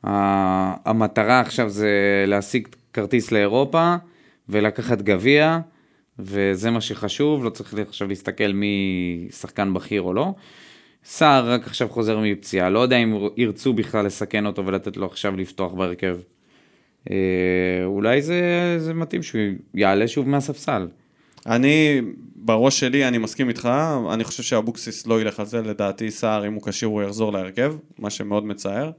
ה- המטרה עכשיו זה להשיג כרטיס לאירופה ולקחת גביע, וזה מה שחשוב, לא צריך עכשיו להסתכל מי שחקן בכיר או לא. סער רק עכשיו חוזר מפציעה, לא יודע אם ירצו בכלל לסכן אותו ולתת לו עכשיו לפתוח בהרכב. אה, אולי זה, זה מתאים שהוא יעלה שוב מהספסל. אני, בראש שלי, אני מסכים איתך, אני חושב שאבוקסיס לא ילך על זה, לדעתי סער, אם הוא כשיר, הוא יחזור להרכב, מה שמאוד מצער.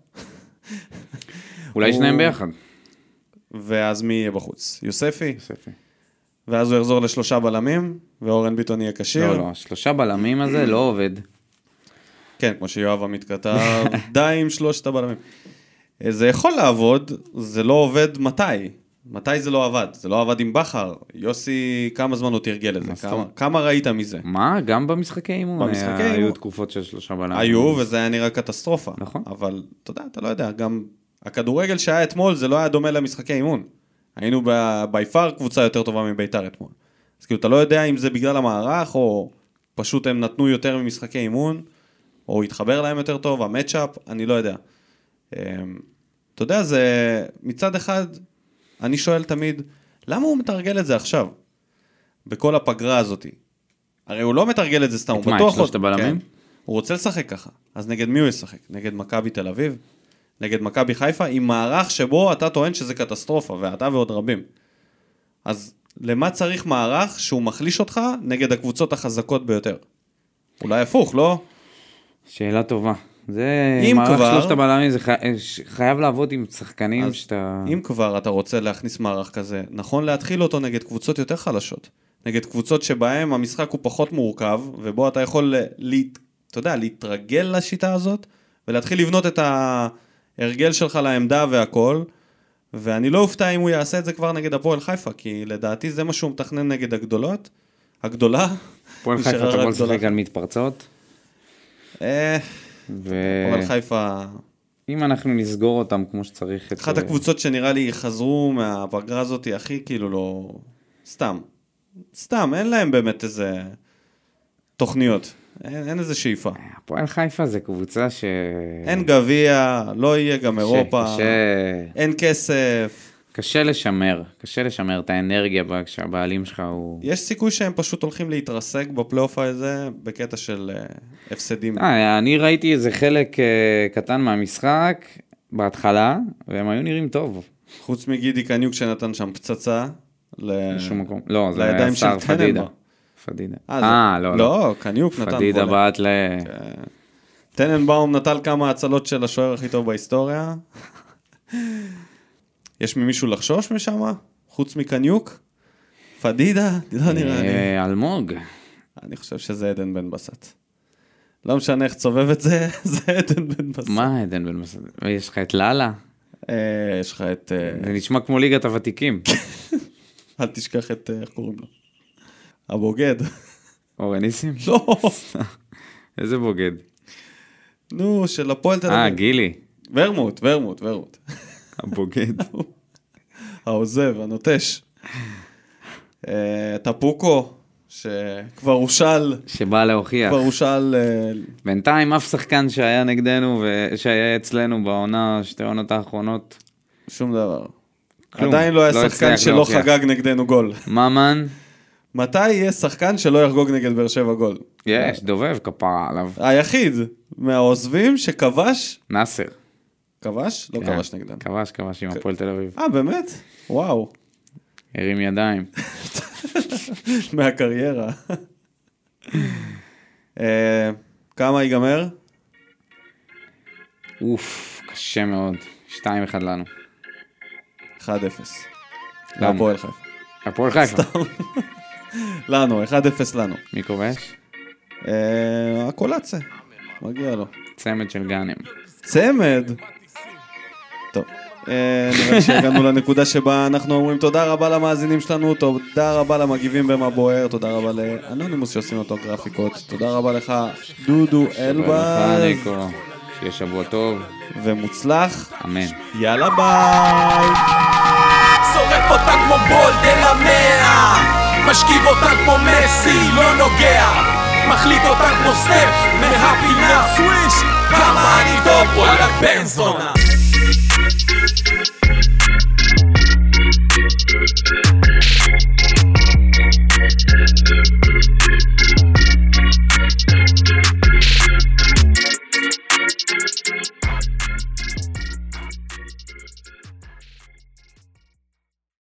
אולי הוא- שניהם ביחד. ואז מי יהיה בחוץ? יוספי? יוספי. ואז הוא יחזור לשלושה בלמים, ואורן ביטון יהיה כשיר. לא, לא, השלושה בלמים הזה לא עובד. כן, כמו שיואב עמית כתב, די עם שלושת הבלמים. אה, זה יכול לעבוד, זה לא עובד מתי? מתי זה לא עבד? זה לא עבד עם בכר. יוסי, כמה זמן הוא תרגל את זה? כמה, ראית מזה? מה? גם במשחקי אימון במשחקי היה- היו אימון. תקופות של שלושה בלמים. היו, וזה היה נראה קטסטרופה. נכון. אבל אתה יודע, אתה לא יודע, גם הכדורגל שהיה אתמול זה לא היה דומה למשחקי אימון. היינו בי פאר קבוצה יותר טובה מביתר אתמול. אז כאילו, אתה לא יודע אם זה בגלל המערך, או פשוט הם נתנו יותר ממשחקי אימון, או התחבר להם יותר טוב, המצ'אפ, אני לא יודע. אמ, אתה יודע, זה מצד אחד, אני שואל תמיד, למה הוא מתרגל את זה עכשיו? בכל הפגרה הזאת. הרי הוא לא מתרגל את זה סתם, את הוא מה, את בטוח... שלושת עוד- הבלמים? כן. הוא רוצה לשחק ככה. אז נגד מי הוא ישחק? נגד מכבי תל אביב? נגד מכבי חיפה? עם מערך שבו אתה טוען שזה קטסטרופה, ואתה ועוד רבים. אז למה צריך מערך שהוא מחליש אותך נגד הקבוצות החזקות ביותר? אולי הפוך, לא? שאלה טובה. זה מערך כבר- שלושת הבלמים, זה חי- חייב לעבוד עם שחקנים אז שאתה... אם כבר אתה רוצה להכניס מערך כזה, נכון להתחיל אותו נגד קבוצות יותר חלשות. נגד קבוצות שבהן המשחק הוא פחות מורכב, ובו אתה יכול ל- להת... אתה יודע, להתרגל לשיטה הזאת, ולהתחיל לבנות את ההרגל שלך לעמדה והכל. ואני לא אופתע אם הוא יעשה את זה כבר נגד הפועל חיפה, כי לדעתי זה מה שהוא מתכנן נגד הגדולות. הגדולה. הפועל חיפה תבוא רק גדולה. לשחק על מתפרצות, אה, הפועל ואם חיפה, אנחנו נסגור אותם כמו שצריך את... אחת הקבוצות שנראה לי חזרו מהפגרה הזאת הכי כאילו לא... סתם. סתם, אין להם באמת איזה תוכניות. אין, אין איזה שאיפה. הפועל חיפה זה קבוצה ש... אין גביע, לא יהיה גם קשה, אירופה, קשה, אין כסף. קשה לשמר, קשה לשמר את האנרגיה כשהבעלים שלך הוא... יש סיכוי שהם פשוט הולכים להתרסק בפלייאוף הזה בקטע של אה, הפסדים. אה, אני ראיתי איזה חלק אה, קטן מהמשחק בהתחלה, והם היו נראים טוב. חוץ מגידי קניוק שנתן שם פצצה. ל- בשום מקום. לא, זה היה שר פדידה. פדידה. אה, לא, לא. לא, קניוק נתן פדידה וולה. בעט ל... טננבאום נטל כמה הצלות של השוער הכי טוב בהיסטוריה. יש ממישהו לחשוש משם? חוץ מקניוק? פדידה? לא נראה לי. אה, אלמוג. אני חושב שזה עדן בן בסט. לא משנה איך תסובב את זה, זה עדן בן בסט. מה עדן בן בסט? יש לך את לאלה? אה, יש לך את... אה, זה נשמע כמו ליגת הוותיקים. אל תשכח את... אה, איך קוראים לו? הבוגד. אורן ניסים? לא. איזה בוגד. נו, של הפועל תל אה, אביב. גילי. ורמוט, ורמוט, ורמוט. הבוגד. העוזב, הנוטש. אה, טפוקו, שכבר הושל, שבא להוכיח. כבר הושל, אה, בינתיים אף שחקן שהיה נגדנו ושהיה אצלנו בעונה, שתי העונות האחרונות, שום דבר. כלום. עדיין לא היה לא שחקן שלא להוכיח. חגג נגדנו גול. ממן, מתי יהיה שחקן שלא יחגוג נגד באר שבע גול? יש, דובב כפרה עליו. היחיד מהעוזבים שכבש, נאסר. כבש? לא כן. כבש נגדנו. כבש, כבש עם הפועל תל אביב. אה, באמת? וואו. הרים ידיים. מהקריירה. אה, כמה ייגמר? אוף, קשה מאוד. 2-1 לנו. 1-0. לנו. להפועל חיפה. הפועל חיפה. לנו, 1-0 לנו. מי כובש? אה, הקולצה, מגיע לו. צמד של גאנם. צמד. טוב, אה, נראה לי שהגענו לנקודה שבה אנחנו אומרים תודה רבה למאזינים שלנו, תודה רבה למגיבים במה בוער, תודה רבה לאנונימוס שעושים אותו גרפיקות, תודה רבה לך דודו אלבז, ניקו. שיהיה שבוע טוב. ומוצלח, אמן. יאללה ביי. שורף אותה כמו בולד אל המאה משכיב אותה כמו מסי, לא נוגע מחליט אותה כמו סטף מהפינה סוויש כמה אני טוב, וואלה בן זונה Thank you.